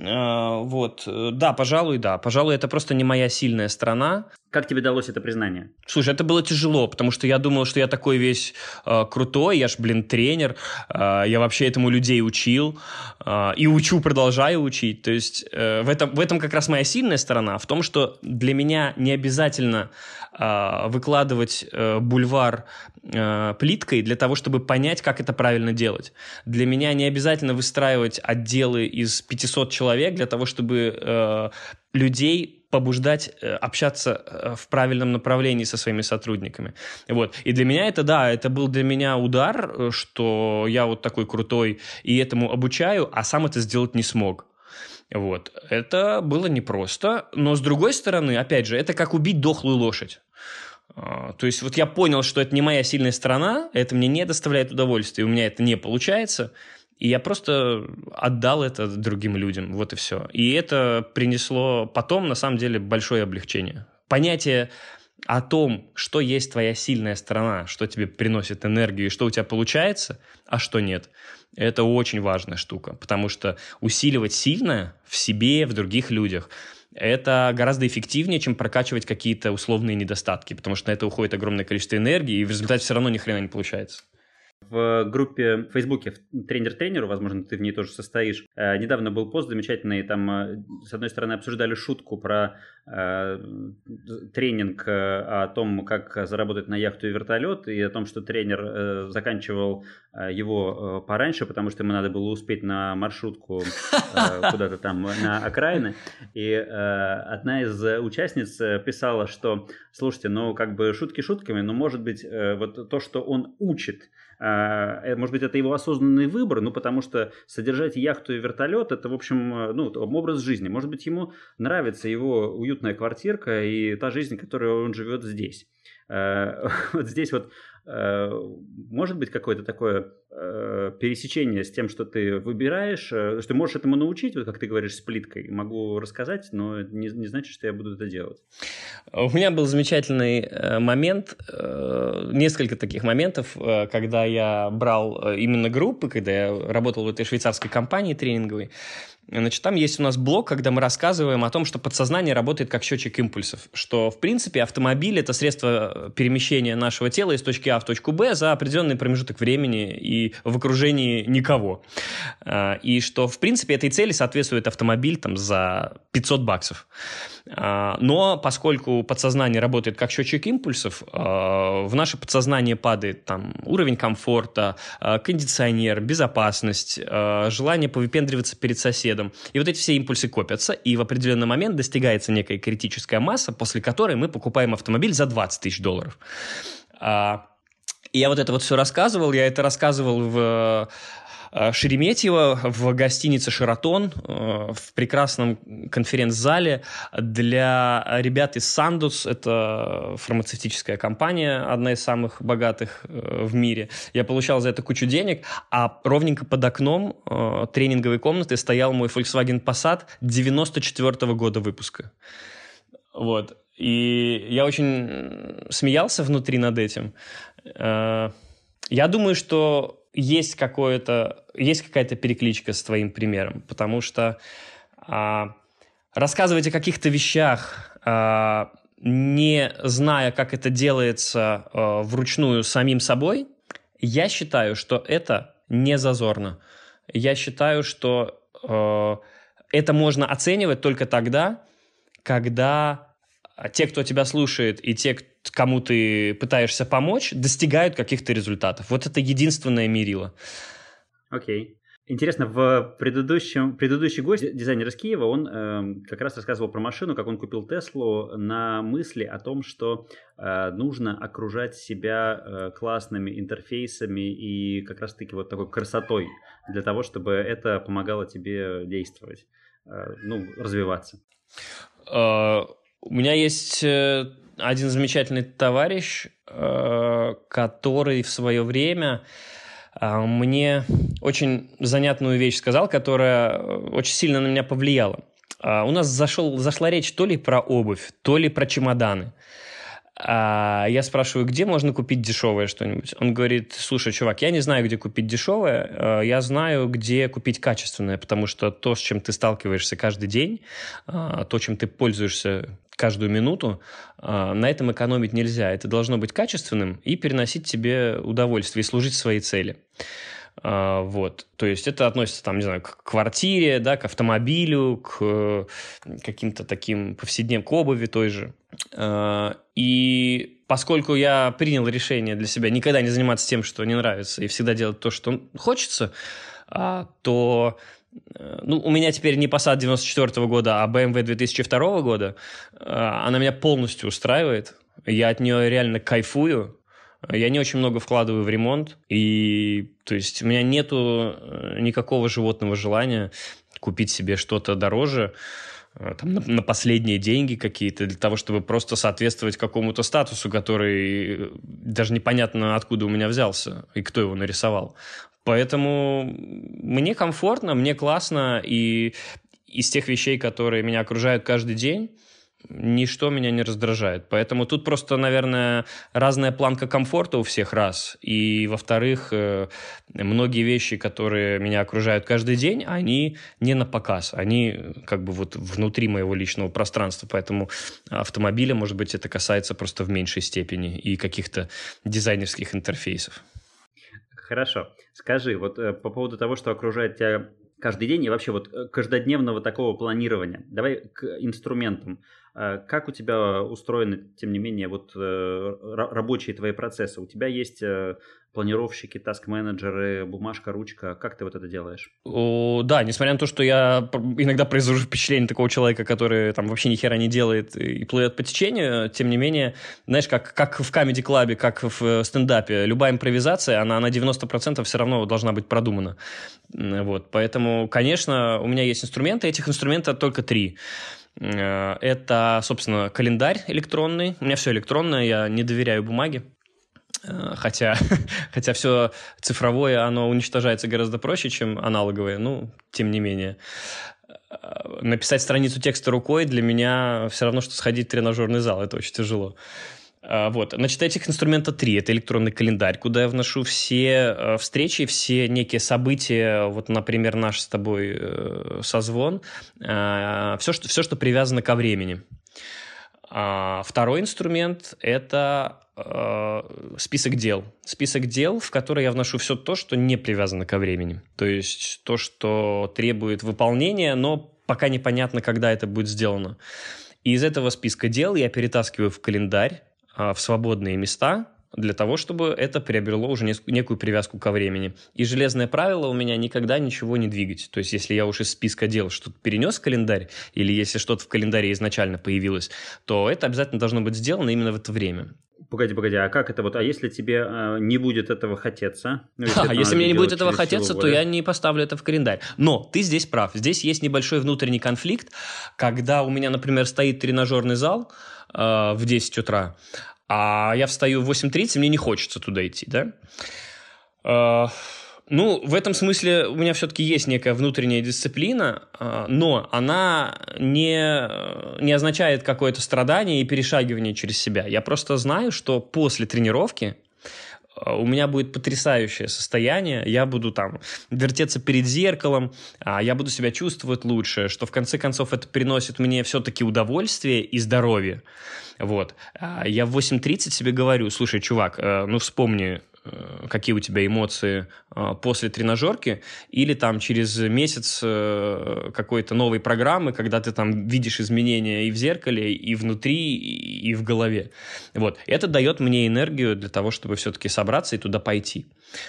А, вот, да, пожалуй, да. Пожалуй, это просто не моя сильная сторона. Как тебе далось это признание? Слушай, это было тяжело, потому что я думал, что я такой весь э, крутой, я ж, блин, тренер, э, я вообще этому людей учил, э, и учу, продолжаю учить. То есть э, в, этом, в этом как раз моя сильная сторона, в том, что для меня не обязательно э, выкладывать э, бульвар э, плиткой для того, чтобы понять, как это правильно делать. Для меня не обязательно выстраивать отделы из 500 человек для того, чтобы э, людей побуждать э, общаться э, в правильном направлении со своими сотрудниками. Вот. И для меня это, да, это был для меня удар, э, что я вот такой крутой и этому обучаю, а сам это сделать не смог. Вот. Это было непросто, но с другой стороны, опять же, это как убить дохлую лошадь. А, то есть вот я понял, что это не моя сильная сторона, это мне не доставляет удовольствия, у меня это не получается – и я просто отдал это другим людям, вот и все. И это принесло потом, на самом деле, большое облегчение. Понятие о том, что есть твоя сильная сторона, что тебе приносит энергию и что у тебя получается, а что нет. Это очень важная штука, потому что усиливать сильное в себе, в других людях, это гораздо эффективнее, чем прокачивать какие-то условные недостатки, потому что на это уходит огромное количество энергии, и в результате все равно ни хрена не получается в группе в Фейсбуке тренер тренеру, возможно, ты в ней тоже состоишь. Э, недавно был пост замечательный, там э, с одной стороны обсуждали шутку про э, тренинг э, о том, как заработать на яхту и вертолет, и о том, что тренер э, заканчивал его пораньше, потому что ему надо было успеть на маршрутку э, куда-то там на окраины. И одна из участниц писала, что, слушайте, ну как бы шутки шутками, но может быть вот то, что он учит, может быть, это его осознанный выбор, ну, потому что содержать яхту и вертолет – это, в общем, э, ну, образ жизни. Может быть, ему нравится его уютная квартирка и та жизнь, которой он живет здесь. Э, вот здесь вот Э, может быть какое-то такое э, пересечение с тем, что ты выбираешь, э, что ты можешь этому научить, вот как ты говоришь, с плиткой. Могу рассказать, но не, не значит, что я буду это делать. У меня был замечательный момент, несколько таких моментов, когда я брал именно группы, когда я работал в этой швейцарской компании тренинговой. Значит, там есть у нас блок, когда мы рассказываем о том, что подсознание работает как счетчик импульсов, что, в принципе, автомобиль – это средство перемещения нашего тела из точки А в точку Б за определенный промежуток времени и в окружении никого. А, и что, в принципе, этой цели соответствует автомобиль там, за 500 баксов. А, но поскольку подсознание работает как счетчик импульсов, а, в наше подсознание падает там, уровень комфорта, а, кондиционер, безопасность, желание повыпендриваться перед соседом. И вот эти все импульсы копятся, и в определенный момент достигается некая критическая масса, после которой мы покупаем автомобиль за 20 тысяч долларов. И я вот это вот все рассказывал, я это рассказывал в Шереметьево в гостинице «Шератон» э, в прекрасном конференц-зале для ребят из «Сандус». Это фармацевтическая компания, одна из самых богатых э, в мире. Я получал за это кучу денег, а ровненько под окном тренинговой комнаты стоял мой Volkswagen Passat 94 -го года выпуска. Вот. И я очень смеялся внутри над этим. Я думаю, что есть какое-то, есть какая-то перекличка с твоим примером, потому что а, рассказывать о каких-то вещах, а, не зная, как это делается а, вручную самим собой, я считаю, что это не зазорно. Я считаю, что а, это можно оценивать только тогда, когда те, кто тебя слушает, и те, кому ты пытаешься помочь, достигают каких-то результатов. Вот это единственное мерило. Окей. Okay. Интересно, в предыдущем, предыдущий гость, дизайнер из Киева, он э, как раз рассказывал про машину, как он купил Теслу на мысли о том, что э, нужно окружать себя э, классными интерфейсами и как раз-таки вот такой красотой для того, чтобы это помогало тебе действовать, э, ну, развиваться. Uh, у меня есть э, один замечательный товарищ, э, который в свое время а, мне очень занятную вещь сказал, которая э, очень сильно на меня повлияла. У нас зашел, зашла речь то ли про обувь, то ли про чемоданы. А я спрашиваю, где можно купить дешевое что-нибудь? Он говорит, слушай, чувак, я не знаю, где купить дешевое, э, я знаю, где купить качественное, потому что то, с чем ты сталкиваешься каждый день, то, чем ты пользуешься каждую минуту, а, на этом экономить нельзя. Это должно быть качественным и переносить тебе удовольствие и служить своей цели. А, вот, то есть это относится, там, не знаю, к квартире, да, к автомобилю, к э, каким-то таким повседневным, к обуви той же. А, и поскольку я принял решение для себя никогда не заниматься тем, что не нравится, и всегда делать то, что хочется, то ну, у меня теперь не Passat 94 года, а BMW 2002 года. Э, она меня полностью устраивает. Я от нее реально кайфую. Я не очень много вкладываю в ремонт. И, то есть, у меня нету э, никакого животного желания купить себе что-то дороже там, на, на последние деньги какие-то, для того, чтобы просто соответствовать какому-то статусу, который даже непонятно откуда у меня взялся и кто его нарисовал. Поэтому мне комфортно, мне классно, и из тех вещей, которые меня окружают каждый день, ничто меня не раздражает. Поэтому тут просто, наверное, разная планка комфорта у всех раз. И, во-вторых, э, многие вещи, которые меня окружают каждый день, они не на показ. Они э, как бы вот внутри моего личного пространства. Поэтому автомобиля, может быть, это касается просто в меньшей степени и каких-то дизайнерских интерфейсов. Хорошо. Скажи, вот э, по поводу того, что окружает тебя каждый день и вообще вот э, каждодневного такого планирования. Давай к инструментам. Э, как у тебя устроены, тем не менее, вот рабочие твои процессы? У тебя есть планировщики, таск-менеджеры, бумажка, ручка. Как ты вот это делаешь? О, да, несмотря на то, что я иногда произвожу впечатление такого человека, который там вообще ни хера не делает и плывет по течению, тем не менее, знаешь, как, как в Comedy клабе как в э, стендапе, любая импровизация, она на 90% все равно должна быть продумана. Вот, поэтому, конечно, у меня есть инструменты, этих инструментов только три. Э, это, собственно, календарь электронный. У меня все электронное, я не доверяю бумаге. Э, хотя, хотя все цифровое, оно уничтожается гораздо проще, чем аналоговое, ну, тем не менее. Э, написать страницу текста рукой для меня все равно, что сходить в тренажерный зал, это очень тяжело. Э, вот. Значит, этих инструментов три. Это электронный календарь, куда я вношу все встречи, все некие события, вот, например, наш с тобой созвон, все, что, все, что привязано ко времени. А второй инструмент – это э, список дел. Список дел, в который я вношу все то, что не привязано ко времени. То есть то, что требует выполнения, но пока непонятно, когда это будет сделано. И из этого списка дел я перетаскиваю в календарь, э, в свободные места, для того, чтобы это приобрело уже некую привязку ко времени. И железное правило у меня никогда ничего не двигать. То есть, если я уж из списка дел что-то перенес в календарь, или если что-то в календаре изначально появилось, то это обязательно должно быть сделано именно в это время. Погоди, погоди, а как это вот? А если тебе э, не будет этого хотеться? Ну, если, а, если мне не будет этого хотеться, то я не поставлю это в календарь. Но ты здесь прав. Здесь есть небольшой внутренний конфликт, когда у меня, например, стоит тренажерный зал э, в 10 утра, а я встаю в 8.30, мне не хочется туда идти, да? Uh, ну, в этом смысле у меня все-таки есть некая внутренняя дисциплина, uh, но она не, не означает какое-то страдание и перешагивание через себя. Я просто знаю, что после тренировки у меня будет потрясающее состояние, я буду там вертеться перед зеркалом, а, я буду себя чувствовать лучше, что в конце концов это приносит мне все-таки удовольствие и здоровье. Вот. А, я в 8.30 себе говорю, слушай, чувак, э, ну вспомни, какие у тебя эмоции э, после тренажерки, или там через месяц какой-то новой программы, когда ты там видишь изменения и в зеркале, и внутри, и в голове. Вот. Это дает мне энергию для того, чтобы все-таки собраться и туда пойти.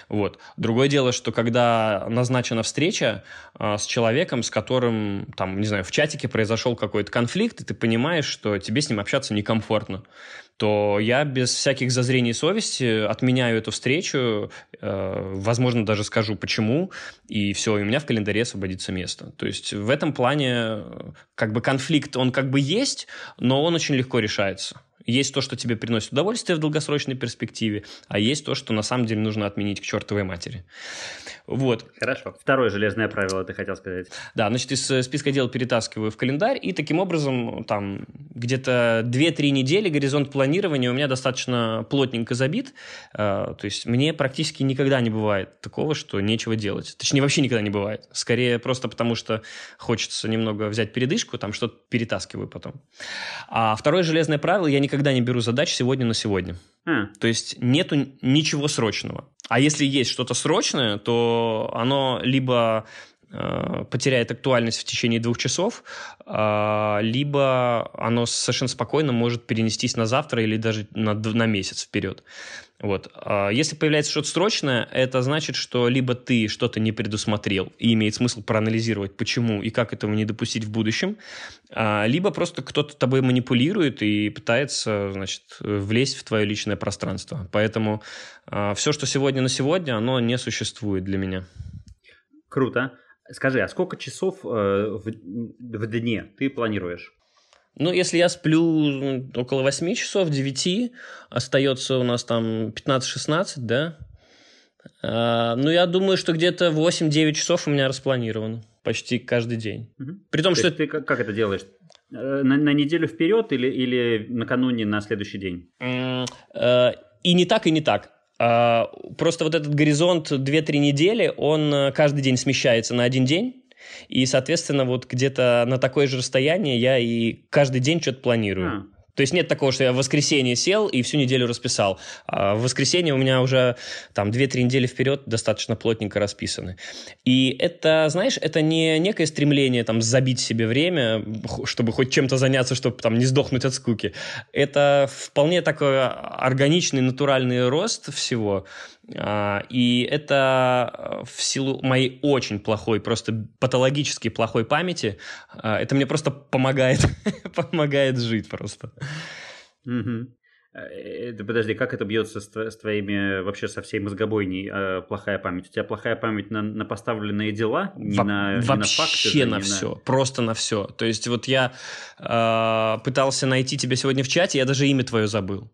Вот. Другое дело, что когда назначена встреча э, с человеком, с которым, там, не знаю, в чатике произошел какой-то конфликт, и ты понимаешь, что тебе с ним общаться некомфортно, то я без всяких зазрений совести отменяю эту встречу, э, возможно, даже скажу почему, и все, и у меня в календаре освободится место. То есть в этом плане э, как бы конфликт, он как бы есть, но он очень легко решается. Есть то, что тебе приносит удовольствие в долгосрочной перспективе, а есть то, что на самом деле нужно отменить к чертовой матери. Вот. Хорошо. Второе железное правило ты хотел сказать. Да, значит, из э, списка дел перетаскиваю в календарь, и таким образом там где-то 2-3 недели горизонт планирования у меня достаточно плотненько забит. Э, то есть мне практически никогда не бывает такого, что нечего делать. Точнее, вообще никогда не бывает. Скорее просто потому, что хочется немного взять передышку, там что-то перетаскиваю потом. А второе железное правило, я никогда не беру задач сегодня на сегодня. А. То есть нету ничего срочного. А если есть что-то срочное, то оно либо э, потеряет актуальность в течение двух часов, э, либо оно совершенно спокойно может перенестись на завтра или даже на, на месяц вперед. Вот. А если появляется что-то срочное, это значит, что либо ты что-то не предусмотрел, и имеет смысл проанализировать, почему и как этого не допустить в будущем, а, либо просто кто-то тобой манипулирует и пытается, значит, влезть в твое личное пространство. Поэтому а, все, что сегодня на сегодня, оно не существует для меня. Круто. Скажи, а сколько часов э, в, в дне ты планируешь? Ну, если я сплю около 8 часов, 9, остается у нас там 15-16, да? А, ну, я думаю, что где-то 8-9 часов у меня распланировано почти каждый день. Угу. При том, То что... Ты как, как это делаешь? Э, на, на неделю вперед или, или накануне на следующий день? Э, и не так, и не так. А, просто вот этот горизонт 2-3 недели, он э, каждый день смещается на один день. И, соответственно, вот где-то на такое же расстояние я и каждый день что-то планирую. А. То есть нет такого, что я в воскресенье сел и всю неделю расписал. А в воскресенье у меня уже там 2-3 недели вперед достаточно плотненько расписаны. И это, знаешь, это не некое стремление там забить себе время, чтобы хоть чем-то заняться, чтобы там не сдохнуть от скуки. Это вполне такой органичный, натуральный рост всего. А, и это э, в силу моей очень плохой, просто патологически плохой памяти, а, это мне просто помогает, помогает жить просто. Угу. Подожди, как это бьется с, твоими, вообще со всей мозгобойней э, плохая память? У тебя плохая память на, на поставленные дела, не, Во- на, не вообще на факты? на все, на... просто на все. То есть вот я э, пытался найти тебя сегодня в чате, я даже имя твое забыл.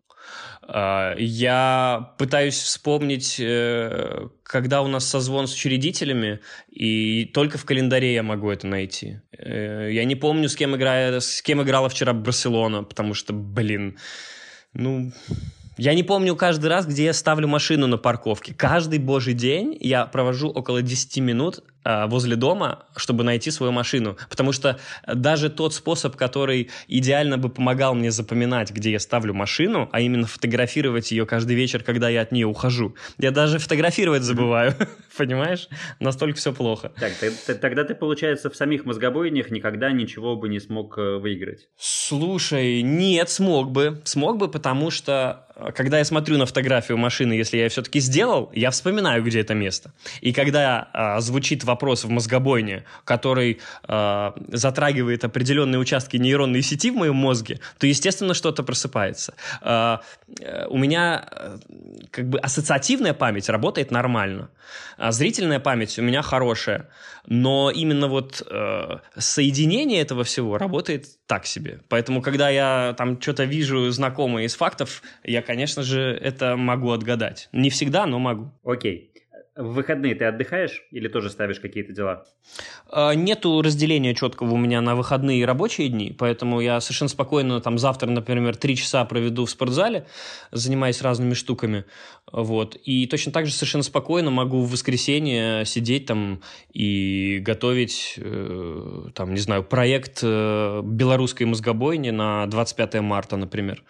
А, я пытаюсь вспомнить, э, когда у нас созвон с учредителями, и только в календаре я могу это найти. Э, я не помню, с кем, играя, с кем играла вчера Барселона, потому что, блин, ну... Я не помню каждый раз, где я ставлю машину на парковке. Каждый божий день я провожу около 10 минут возле дома, чтобы найти свою машину. Потому что даже тот способ, который идеально бы помогал мне запоминать, где я ставлю машину, а именно фотографировать ее каждый вечер, когда я от нее ухожу, я даже фотографировать забываю. Понимаешь? Настолько все плохо. Так, тогда ты, получается, в самих мозгобойнях никогда ничего бы не смог э, выиграть. Слушай, нет, смог бы. Смог бы, потому что э, когда я смотрю на фотографию машины, если я ее все-таки сделал, я вспоминаю, где это место. И когда звучит вопрос вопрос в мозгобойне, который э, затрагивает определенные участки нейронной сети в моем мозге, то, естественно, что-то просыпается. Э, э у меня э, как бы ассоциативная память работает нормально, а зрительная память у меня хорошая, но именно вот э, соединение этого всего работает так себе. Поэтому, когда я там что-то вижу знакомое из фактов, я, конечно же, это могу отгадать. Не всегда, но могу. Окей. В выходные ты отдыхаешь или тоже ставишь какие-то дела? А, нету разделения четкого у меня на выходные и рабочие дни, поэтому я совершенно спокойно там завтра, например, три часа проведу в спортзале, занимаясь разными штуками, вот, и точно так же совершенно спокойно могу в воскресенье сидеть там и готовить, э, там, не знаю, проект э, белорусской мозгобойни на 25 марта, например.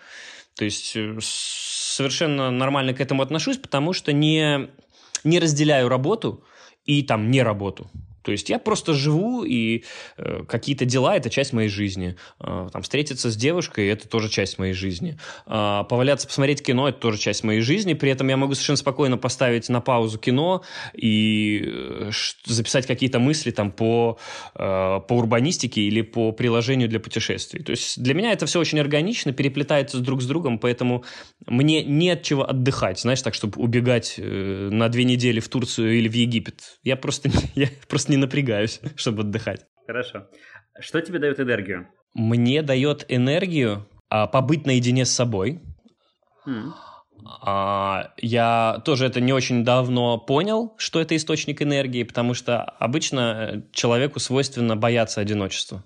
То есть э, совершенно нормально к этому отношусь, потому что не не разделяю работу и там не работу. То есть я просто живу, и э, какие-то дела – это часть моей жизни. Э, там, встретиться с девушкой – это тоже часть моей жизни. Э, поваляться, посмотреть кино – это тоже часть моей жизни. При этом я могу совершенно спокойно поставить на паузу кино и э, записать какие-то мысли там, по, э, по урбанистике или по приложению для путешествий. То есть для меня это все очень органично, переплетается друг с другом, поэтому мне не от чего отдыхать, знаешь, так, чтобы убегать э, на две недели в Турцию или в Египет. Я просто, я просто не напрягаюсь, чтобы отдыхать. Хорошо. Что тебе дает энергию? Мне дает энергию а, побыть наедине с собой. Mm. А, я тоже это не очень давно понял, что это источник энергии, потому что обычно человеку свойственно бояться одиночества.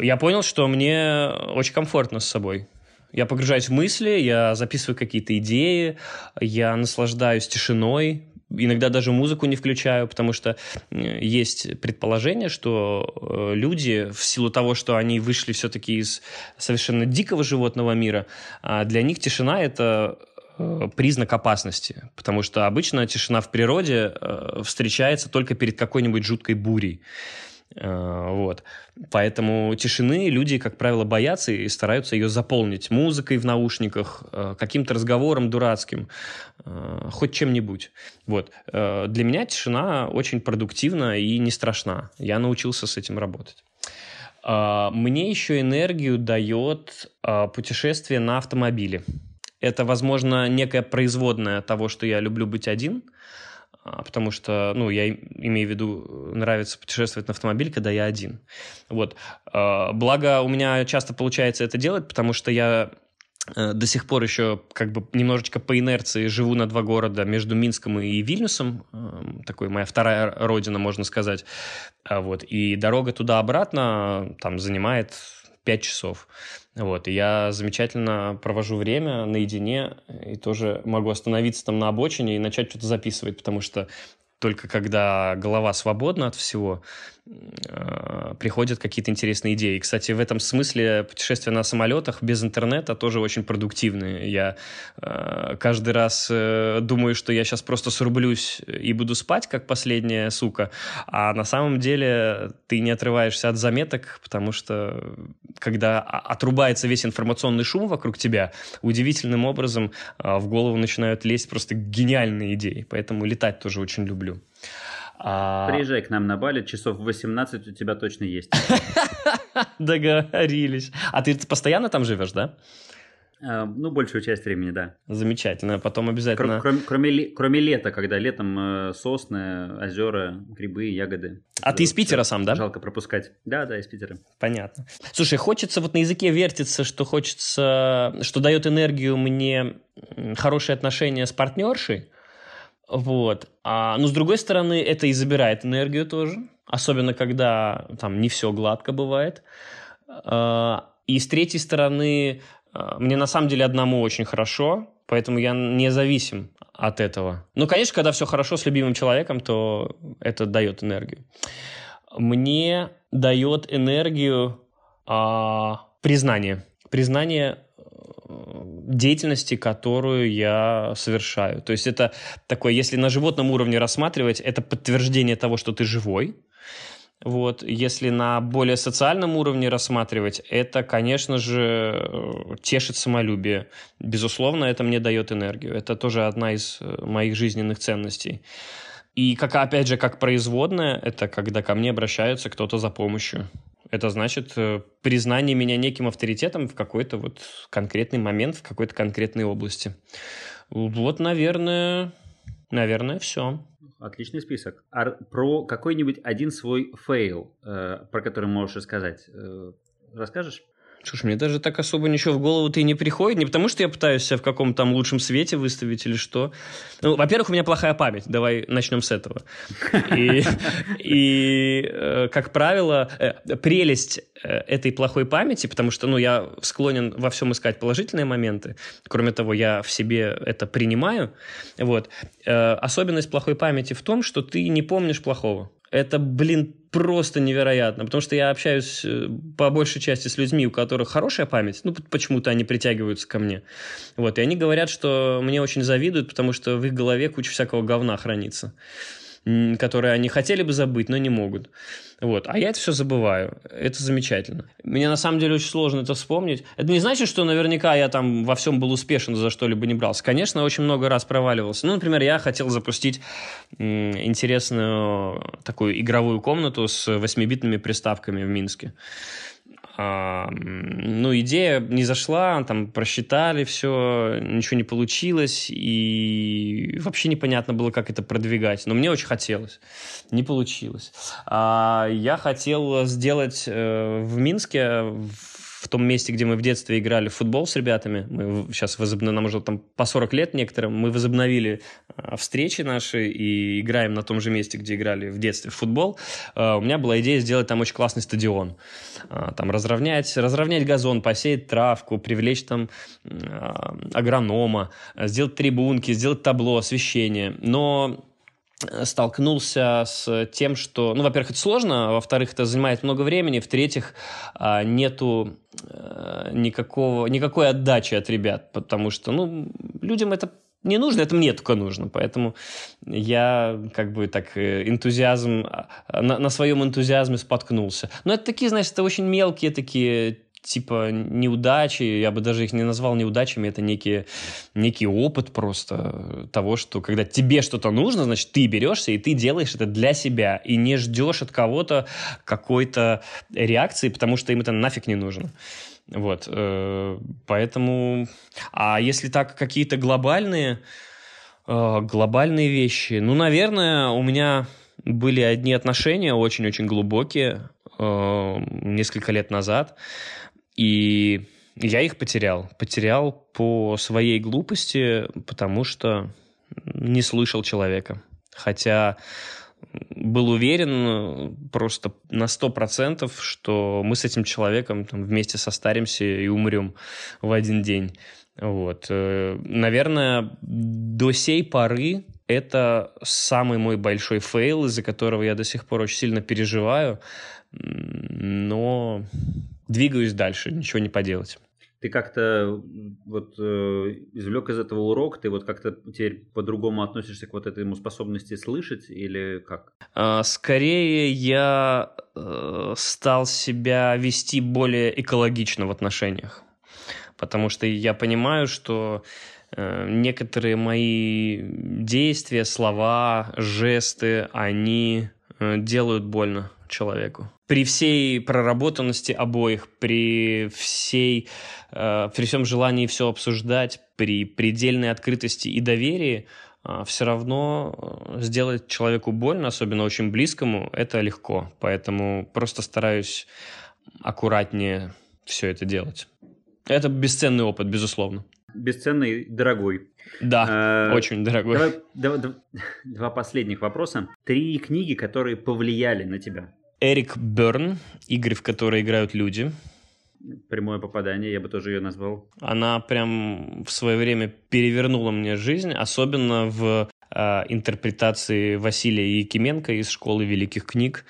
Я понял, что мне очень комфортно с собой. Я погружаюсь в мысли, я записываю какие-то идеи, я наслаждаюсь тишиной, иногда даже музыку не включаю, потому что есть предположение, что э, люди в силу того, что они вышли все-таки из совершенно дикого животного мира, а для них тишина это э, признак опасности, потому что обычно тишина в природе э, встречается только перед какой-нибудь жуткой бурей. Э, вот. Поэтому тишины люди, как правило, боятся и стараются ее заполнить музыкой в наушниках, э, каким-то разговором дурацким, э, хоть чем-нибудь. Вот. Для меня тишина очень продуктивна и не страшна. Я научился с этим работать. Мне еще энергию дает путешествие на автомобиле. Это, возможно, некая производная того, что я люблю быть один – потому что, ну, я имею в виду, нравится путешествовать на автомобиле, когда я один. Вот. А, благо, у меня часто получается это делать, потому что я э, до сих пор еще как бы немножечко по инерции живу на два города между Минском и Вильнюсом. Эм, такой моя вторая родина, можно сказать. А вот. И дорога туда-обратно там занимает 5 часов. Вот, и я замечательно провожу время наедине и тоже могу остановиться там на обочине и начать что-то записывать, потому что только когда голова свободна от всего, приходят какие-то интересные идеи. Кстати, в этом смысле путешествия на самолетах без интернета тоже очень продуктивные. Я э, каждый раз э, думаю, что я сейчас просто срублюсь и буду спать, как последняя сука, а на самом деле ты не отрываешься от заметок, потому что когда отрубается весь информационный шум вокруг тебя, удивительным образом э, в голову начинают лезть просто гениальные идеи. Поэтому летать тоже очень люблю. А... Приезжай к нам на Бали, часов 18 у тебя точно есть. Договорились. А ты постоянно там живешь, да? А, ну, большую часть времени, да. Замечательно. Потом обязательно... Кроме, кроме, кроме лета, когда летом э, сосны, озера, грибы, ягоды. А ты из Питера сам, да? Жалко пропускать. Да, да, из Питера. Понятно. Слушай, хочется вот на языке вертится, что хочется, что дает энергию мне хорошие отношения с партнершей, вот. А, но с другой стороны, это и забирает энергию тоже. Особенно, когда там не все гладко бывает. А, и с третьей стороны, а, мне на самом деле одному очень хорошо, поэтому я не зависим от этого. Ну, конечно, когда все хорошо с любимым человеком, то это дает энергию. Мне дает энергию а, признание. Признание деятельности, которую я совершаю. То есть это такое, если на животном уровне рассматривать, это подтверждение того, что ты живой. Вот. Если на более социальном уровне рассматривать, это, конечно же, тешит самолюбие. Безусловно, это мне дает энергию. Это тоже одна из э, моих жизненных ценностей. И, как, опять же, как производная, это когда ко мне обращаются кто-то за помощью. Это значит э, признание меня неким авторитетом в какой-то вот конкретный момент, в какой-то конкретной области. Вот, наверное, наверное, все. Отличный список. А про какой-нибудь один свой фейл, э, про который можешь рассказать, э, расскажешь? Слушай, мне даже так особо ничего в голову-то и не приходит. Не потому, что я пытаюсь себя в каком-то там лучшем свете выставить или что. Ну, во-первых, у меня плохая память. Давай начнем с этого. И, и э, как правило, э, прелесть э, этой плохой памяти, потому что, ну, я склонен во всем искать положительные моменты. Кроме того, я в себе это принимаю. Вот. Особенность плохой памяти в том, что ты не помнишь плохого. Это, блин, просто невероятно, потому что я общаюсь э, по большей части с людьми, у которых хорошая память, ну, почему-то они притягиваются ко мне. Вот, и они говорят, что мне очень завидуют, потому что в их голове куча всякого говна хранится. которые они хотели бы забыть, но не могут. Вот. А я это все забываю. Это замечательно. Мне на самом деле очень сложно это вспомнить. Это не значит, что наверняка я там во всем был успешен, за что-либо не брался. Конечно, очень много раз проваливался. Ну, например, я хотел запустить интересную такую игровую комнату с 8-битными приставками в Минске. А, ну, идея не зашла, там просчитали все, ничего не получилось, и вообще непонятно было, как это продвигать. Но мне очень хотелось. Не получилось. А, я хотел сделать э, в Минске, в том месте, где мы в детстве играли в футбол с ребятами, мы сейчас возобновили, нам уже там по 40 лет некоторым, мы возобновили э, встречи наши и играем на том же месте, где играли в детстве в футбол. Э, у меня была идея сделать там очень классный стадион. Э, там разровнять, разровнять газон, посеять травку, привлечь там агронома, сделать трибунки, сделать табло, освещение. Но столкнулся с тем, что, ну, во-первых, это сложно, во-вторых, это занимает много времени, в-третьих, а, нету э, никакого, никакой отдачи от ребят, потому что, ну, людям это не нужно, это мне только нужно. Поэтому я как бы так э, энтузиазм, а, на, на своем энтузиазме споткнулся. Но это такие, знаешь, это очень мелкие такие типа неудачи, я бы даже их не назвал неудачами, это некий, некий опыт просто того, что когда тебе что-то нужно, значит, ты берешься и ты делаешь это для себя, и не ждешь от кого-то какой-то реакции, потому что им это нафиг не нужно. Вот, э, поэтому... А если так какие-то глобальные, э, глобальные вещи, ну, наверное, у меня были одни отношения очень-очень глубокие э, несколько лет назад, и я их потерял. Потерял по своей глупости, потому что не слышал человека. Хотя был уверен просто на сто процентов, что мы с этим человеком там, вместе состаримся и умрем в один день. Вот. Э, наверное, до сей поры это самый мой большой фейл, из-за которого я до сих пор очень сильно переживаю. Но двигаюсь дальше, ничего не поделать. Ты как-то вот э, извлек из этого урок, ты вот как-то теперь по-другому относишься к вот этой способности слышать или как? А, скорее я э, стал себя вести более экологично в отношениях, потому что я понимаю, что э, некоторые мои действия, слова, жесты, они делают больно человеку при всей проработанности обоих, при всей, э, при всем желании все обсуждать, при предельной открытости и доверии, э, все равно э, сделать человеку больно, особенно очень близкому, это легко. Поэтому просто стараюсь аккуратнее все это делать. Это бесценный опыт, безусловно. Бесценный, дорогой. Да, э, очень дорогой. Давай, два, два, два последних вопроса. Три книги, которые повлияли на тебя. Эрик Берн, игры, в которые играют люди. Прямое попадание, я бы тоже ее назвал. Она прям в свое время перевернула мне жизнь, особенно в э, интерпретации Василия Якименко из школы великих книг.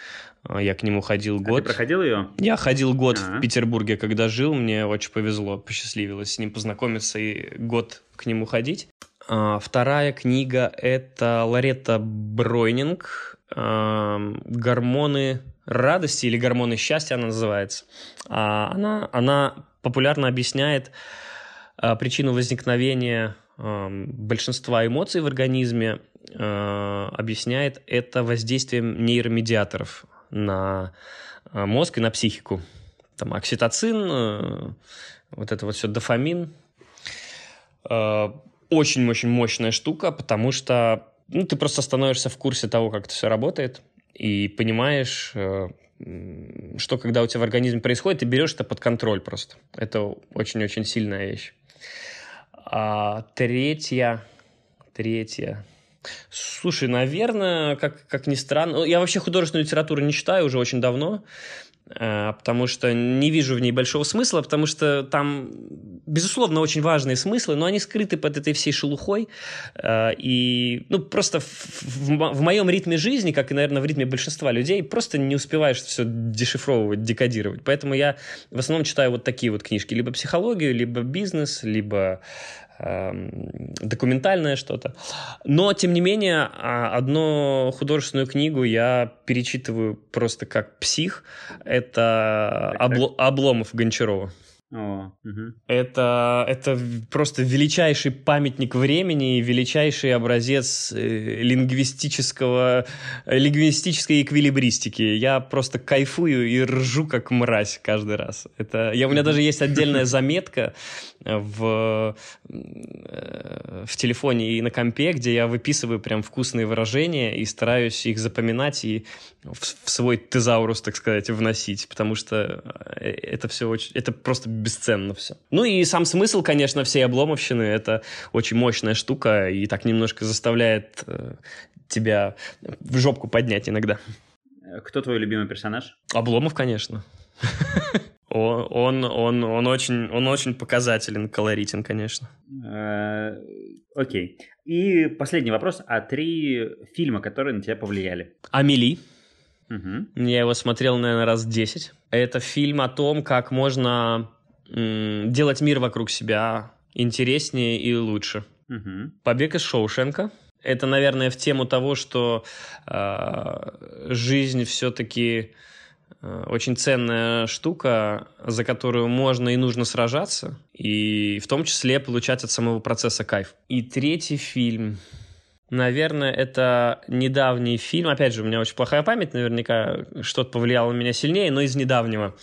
А, я к нему ходил год. А ты проходил ее? Я ходил год А-а-а. в Петербурге, когда жил. Мне очень повезло, посчастливилось с ним познакомиться и год к нему ходить. А, вторая книга – это Лоретта Бройнинг «Гормоны радости или гормоны счастья она называется. А она, она популярно объясняет а, причину возникновения а, большинства эмоций в организме, а, объясняет это воздействием нейромедиаторов на мозг и на психику. Там окситоцин, вот это вот все дофамин. Очень-очень мощная штука, потому что ну, ты просто становишься в курсе того, как это все работает – и понимаешь, э, что когда у тебя в организме происходит, ты берешь это под контроль просто. Это очень-очень сильная вещь. А третья, третья. Слушай, наверное, как, как ни странно, ну, я вообще художественную литературу не читаю уже очень давно, Э, потому что не вижу в ней большого смысла, потому что там, безусловно, очень важные смыслы, но они скрыты под этой всей шелухой. Э, и, ну, просто в, в, в моем ритме жизни, как и, наверное, в ритме большинства людей, просто не успеваешь все дешифровывать, декодировать. Поэтому я в основном читаю вот такие вот книжки. Либо психологию, либо бизнес, либо документальное что-то. Но, тем не менее, а, одну художественную книгу я перечитываю просто как псих. Это Обло- Обломов Гончарова. О, угу. это, это просто величайший памятник времени и величайший образец э, лингвистического, э, лингвистической эквилибристики. Я просто кайфую и ржу как мразь каждый раз. Это, я, у меня даже есть отдельная заметка в, э, в телефоне и на компе, где я выписываю прям вкусные выражения и стараюсь их запоминать и в, в свой тезаурус, так сказать, вносить, потому что это все очень... Это просто бесценно все. Ну и сам смысл, конечно, всей обломовщины — это очень мощная штука и так немножко заставляет э, тебя в жопку поднять иногда. Кто твой любимый персонаж? Обломов, конечно. Он, он, он, очень, он очень показателен, колоритен, конечно. Э, окей. И последний вопрос. А три фильма, которые на тебя повлияли? «Амели». Угу. Я его смотрел, наверное, раз 10. Это фильм о том, как можно делать мир вокруг себя интереснее и лучше. Угу. Побег из Шоушенка. Это, наверное, в тему того, что э, жизнь все-таки э, очень ценная штука, за которую можно и нужно сражаться, и в том числе получать от самого процесса кайф. И третий фильм. Наверное, это недавний фильм. Опять же, у меня очень плохая память, наверняка что-то повлияло на меня сильнее, но из недавнего.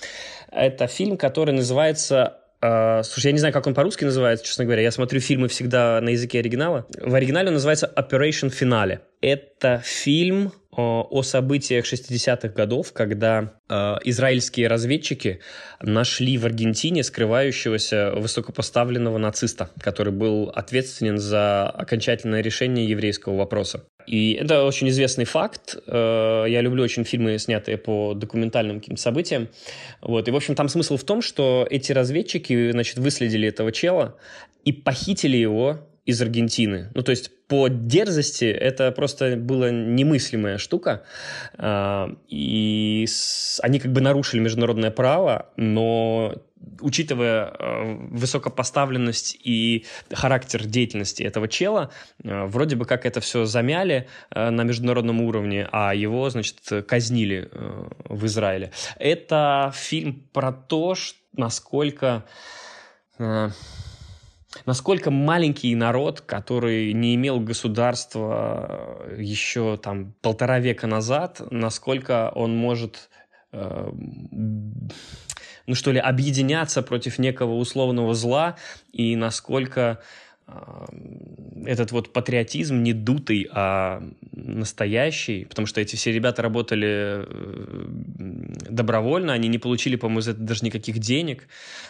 Это фильм, который называется Uh, слушай, я не знаю, как он по-русски называется, честно говоря. Я смотрю фильмы всегда на языке оригинала. В оригинале он называется Operation Finale. Это фильм о событиях 60-х годов, когда э, израильские разведчики нашли в Аргентине скрывающегося высокопоставленного нациста, который был ответственен за окончательное решение еврейского вопроса. И это очень известный факт. Э, я люблю очень фильмы, снятые по документальным каким-то событиям. Вот. И, в общем, там смысл в том, что эти разведчики, значит, выследили этого чела и похитили его из Аргентины. Ну, то есть по дерзости это просто была немыслимая штука. А, и они как бы нарушили международное право, но учитывая э, высокопоставленность и характер деятельности этого чела, э, вроде бы как это все замяли э, на международном уровне, а его, значит, казнили в Израиле. Это фильм про то, насколько насколько маленький народ, который не имел государства еще там полтора века назад, насколько он может ну что ли, объединяться против некого условного зла и насколько этот вот патриотизм не дутый, а настоящий, потому что эти все ребята работали э, добровольно, они не получили, по-моему, за это даже никаких денег,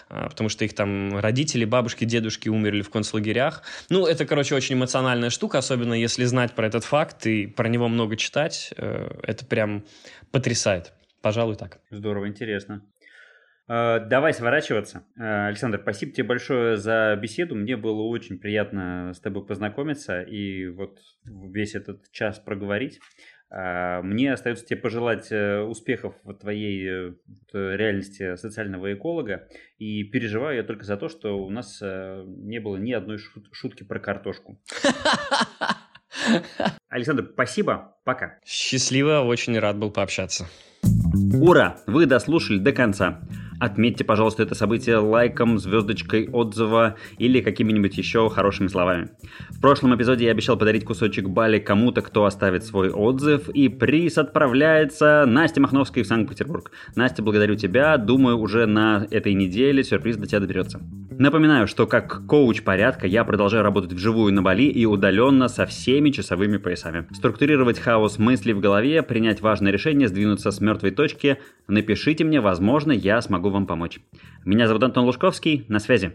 а, потому что их там родители, бабушки, дедушки умерли в концлагерях. Ну, это, короче, очень эмоциональная штука, особенно если знать про этот факт и про него много читать, э, это прям потрясает. Пожалуй, так. Здорово, интересно. Э, давай сворачиваться. Э, Александр, спасибо тебе большое за беседу. Мне было очень приятно с тобой познакомиться и вот весь этот час проговорить. Э, мне остается тебе пожелать успехов в твоей реальности социального эколога. И переживаю я только за то, что у нас не было ни одной шутки про картошку. Александр, спасибо. Пока. Счастливо, очень рад был пообщаться. Ура! Вы дослушали до конца. Отметьте, пожалуйста, это событие лайком, звездочкой отзыва или какими-нибудь еще хорошими словами. В прошлом эпизоде я обещал подарить кусочек Бали кому-то, кто оставит свой отзыв, и приз отправляется Насте Махновской в Санкт-Петербург. Настя, благодарю тебя. Думаю, уже на этой неделе сюрприз до тебя доберется. Напоминаю, что как коуч порядка я продолжаю работать вживую на Бали и удаленно со всеми часовыми поясами. Структурировать хаос мыслей в голове, принять важное решение, сдвинуться с мертвой точки. Напишите мне, возможно, я смогу вам помочь. Меня зовут Антон Лужковский, на связи.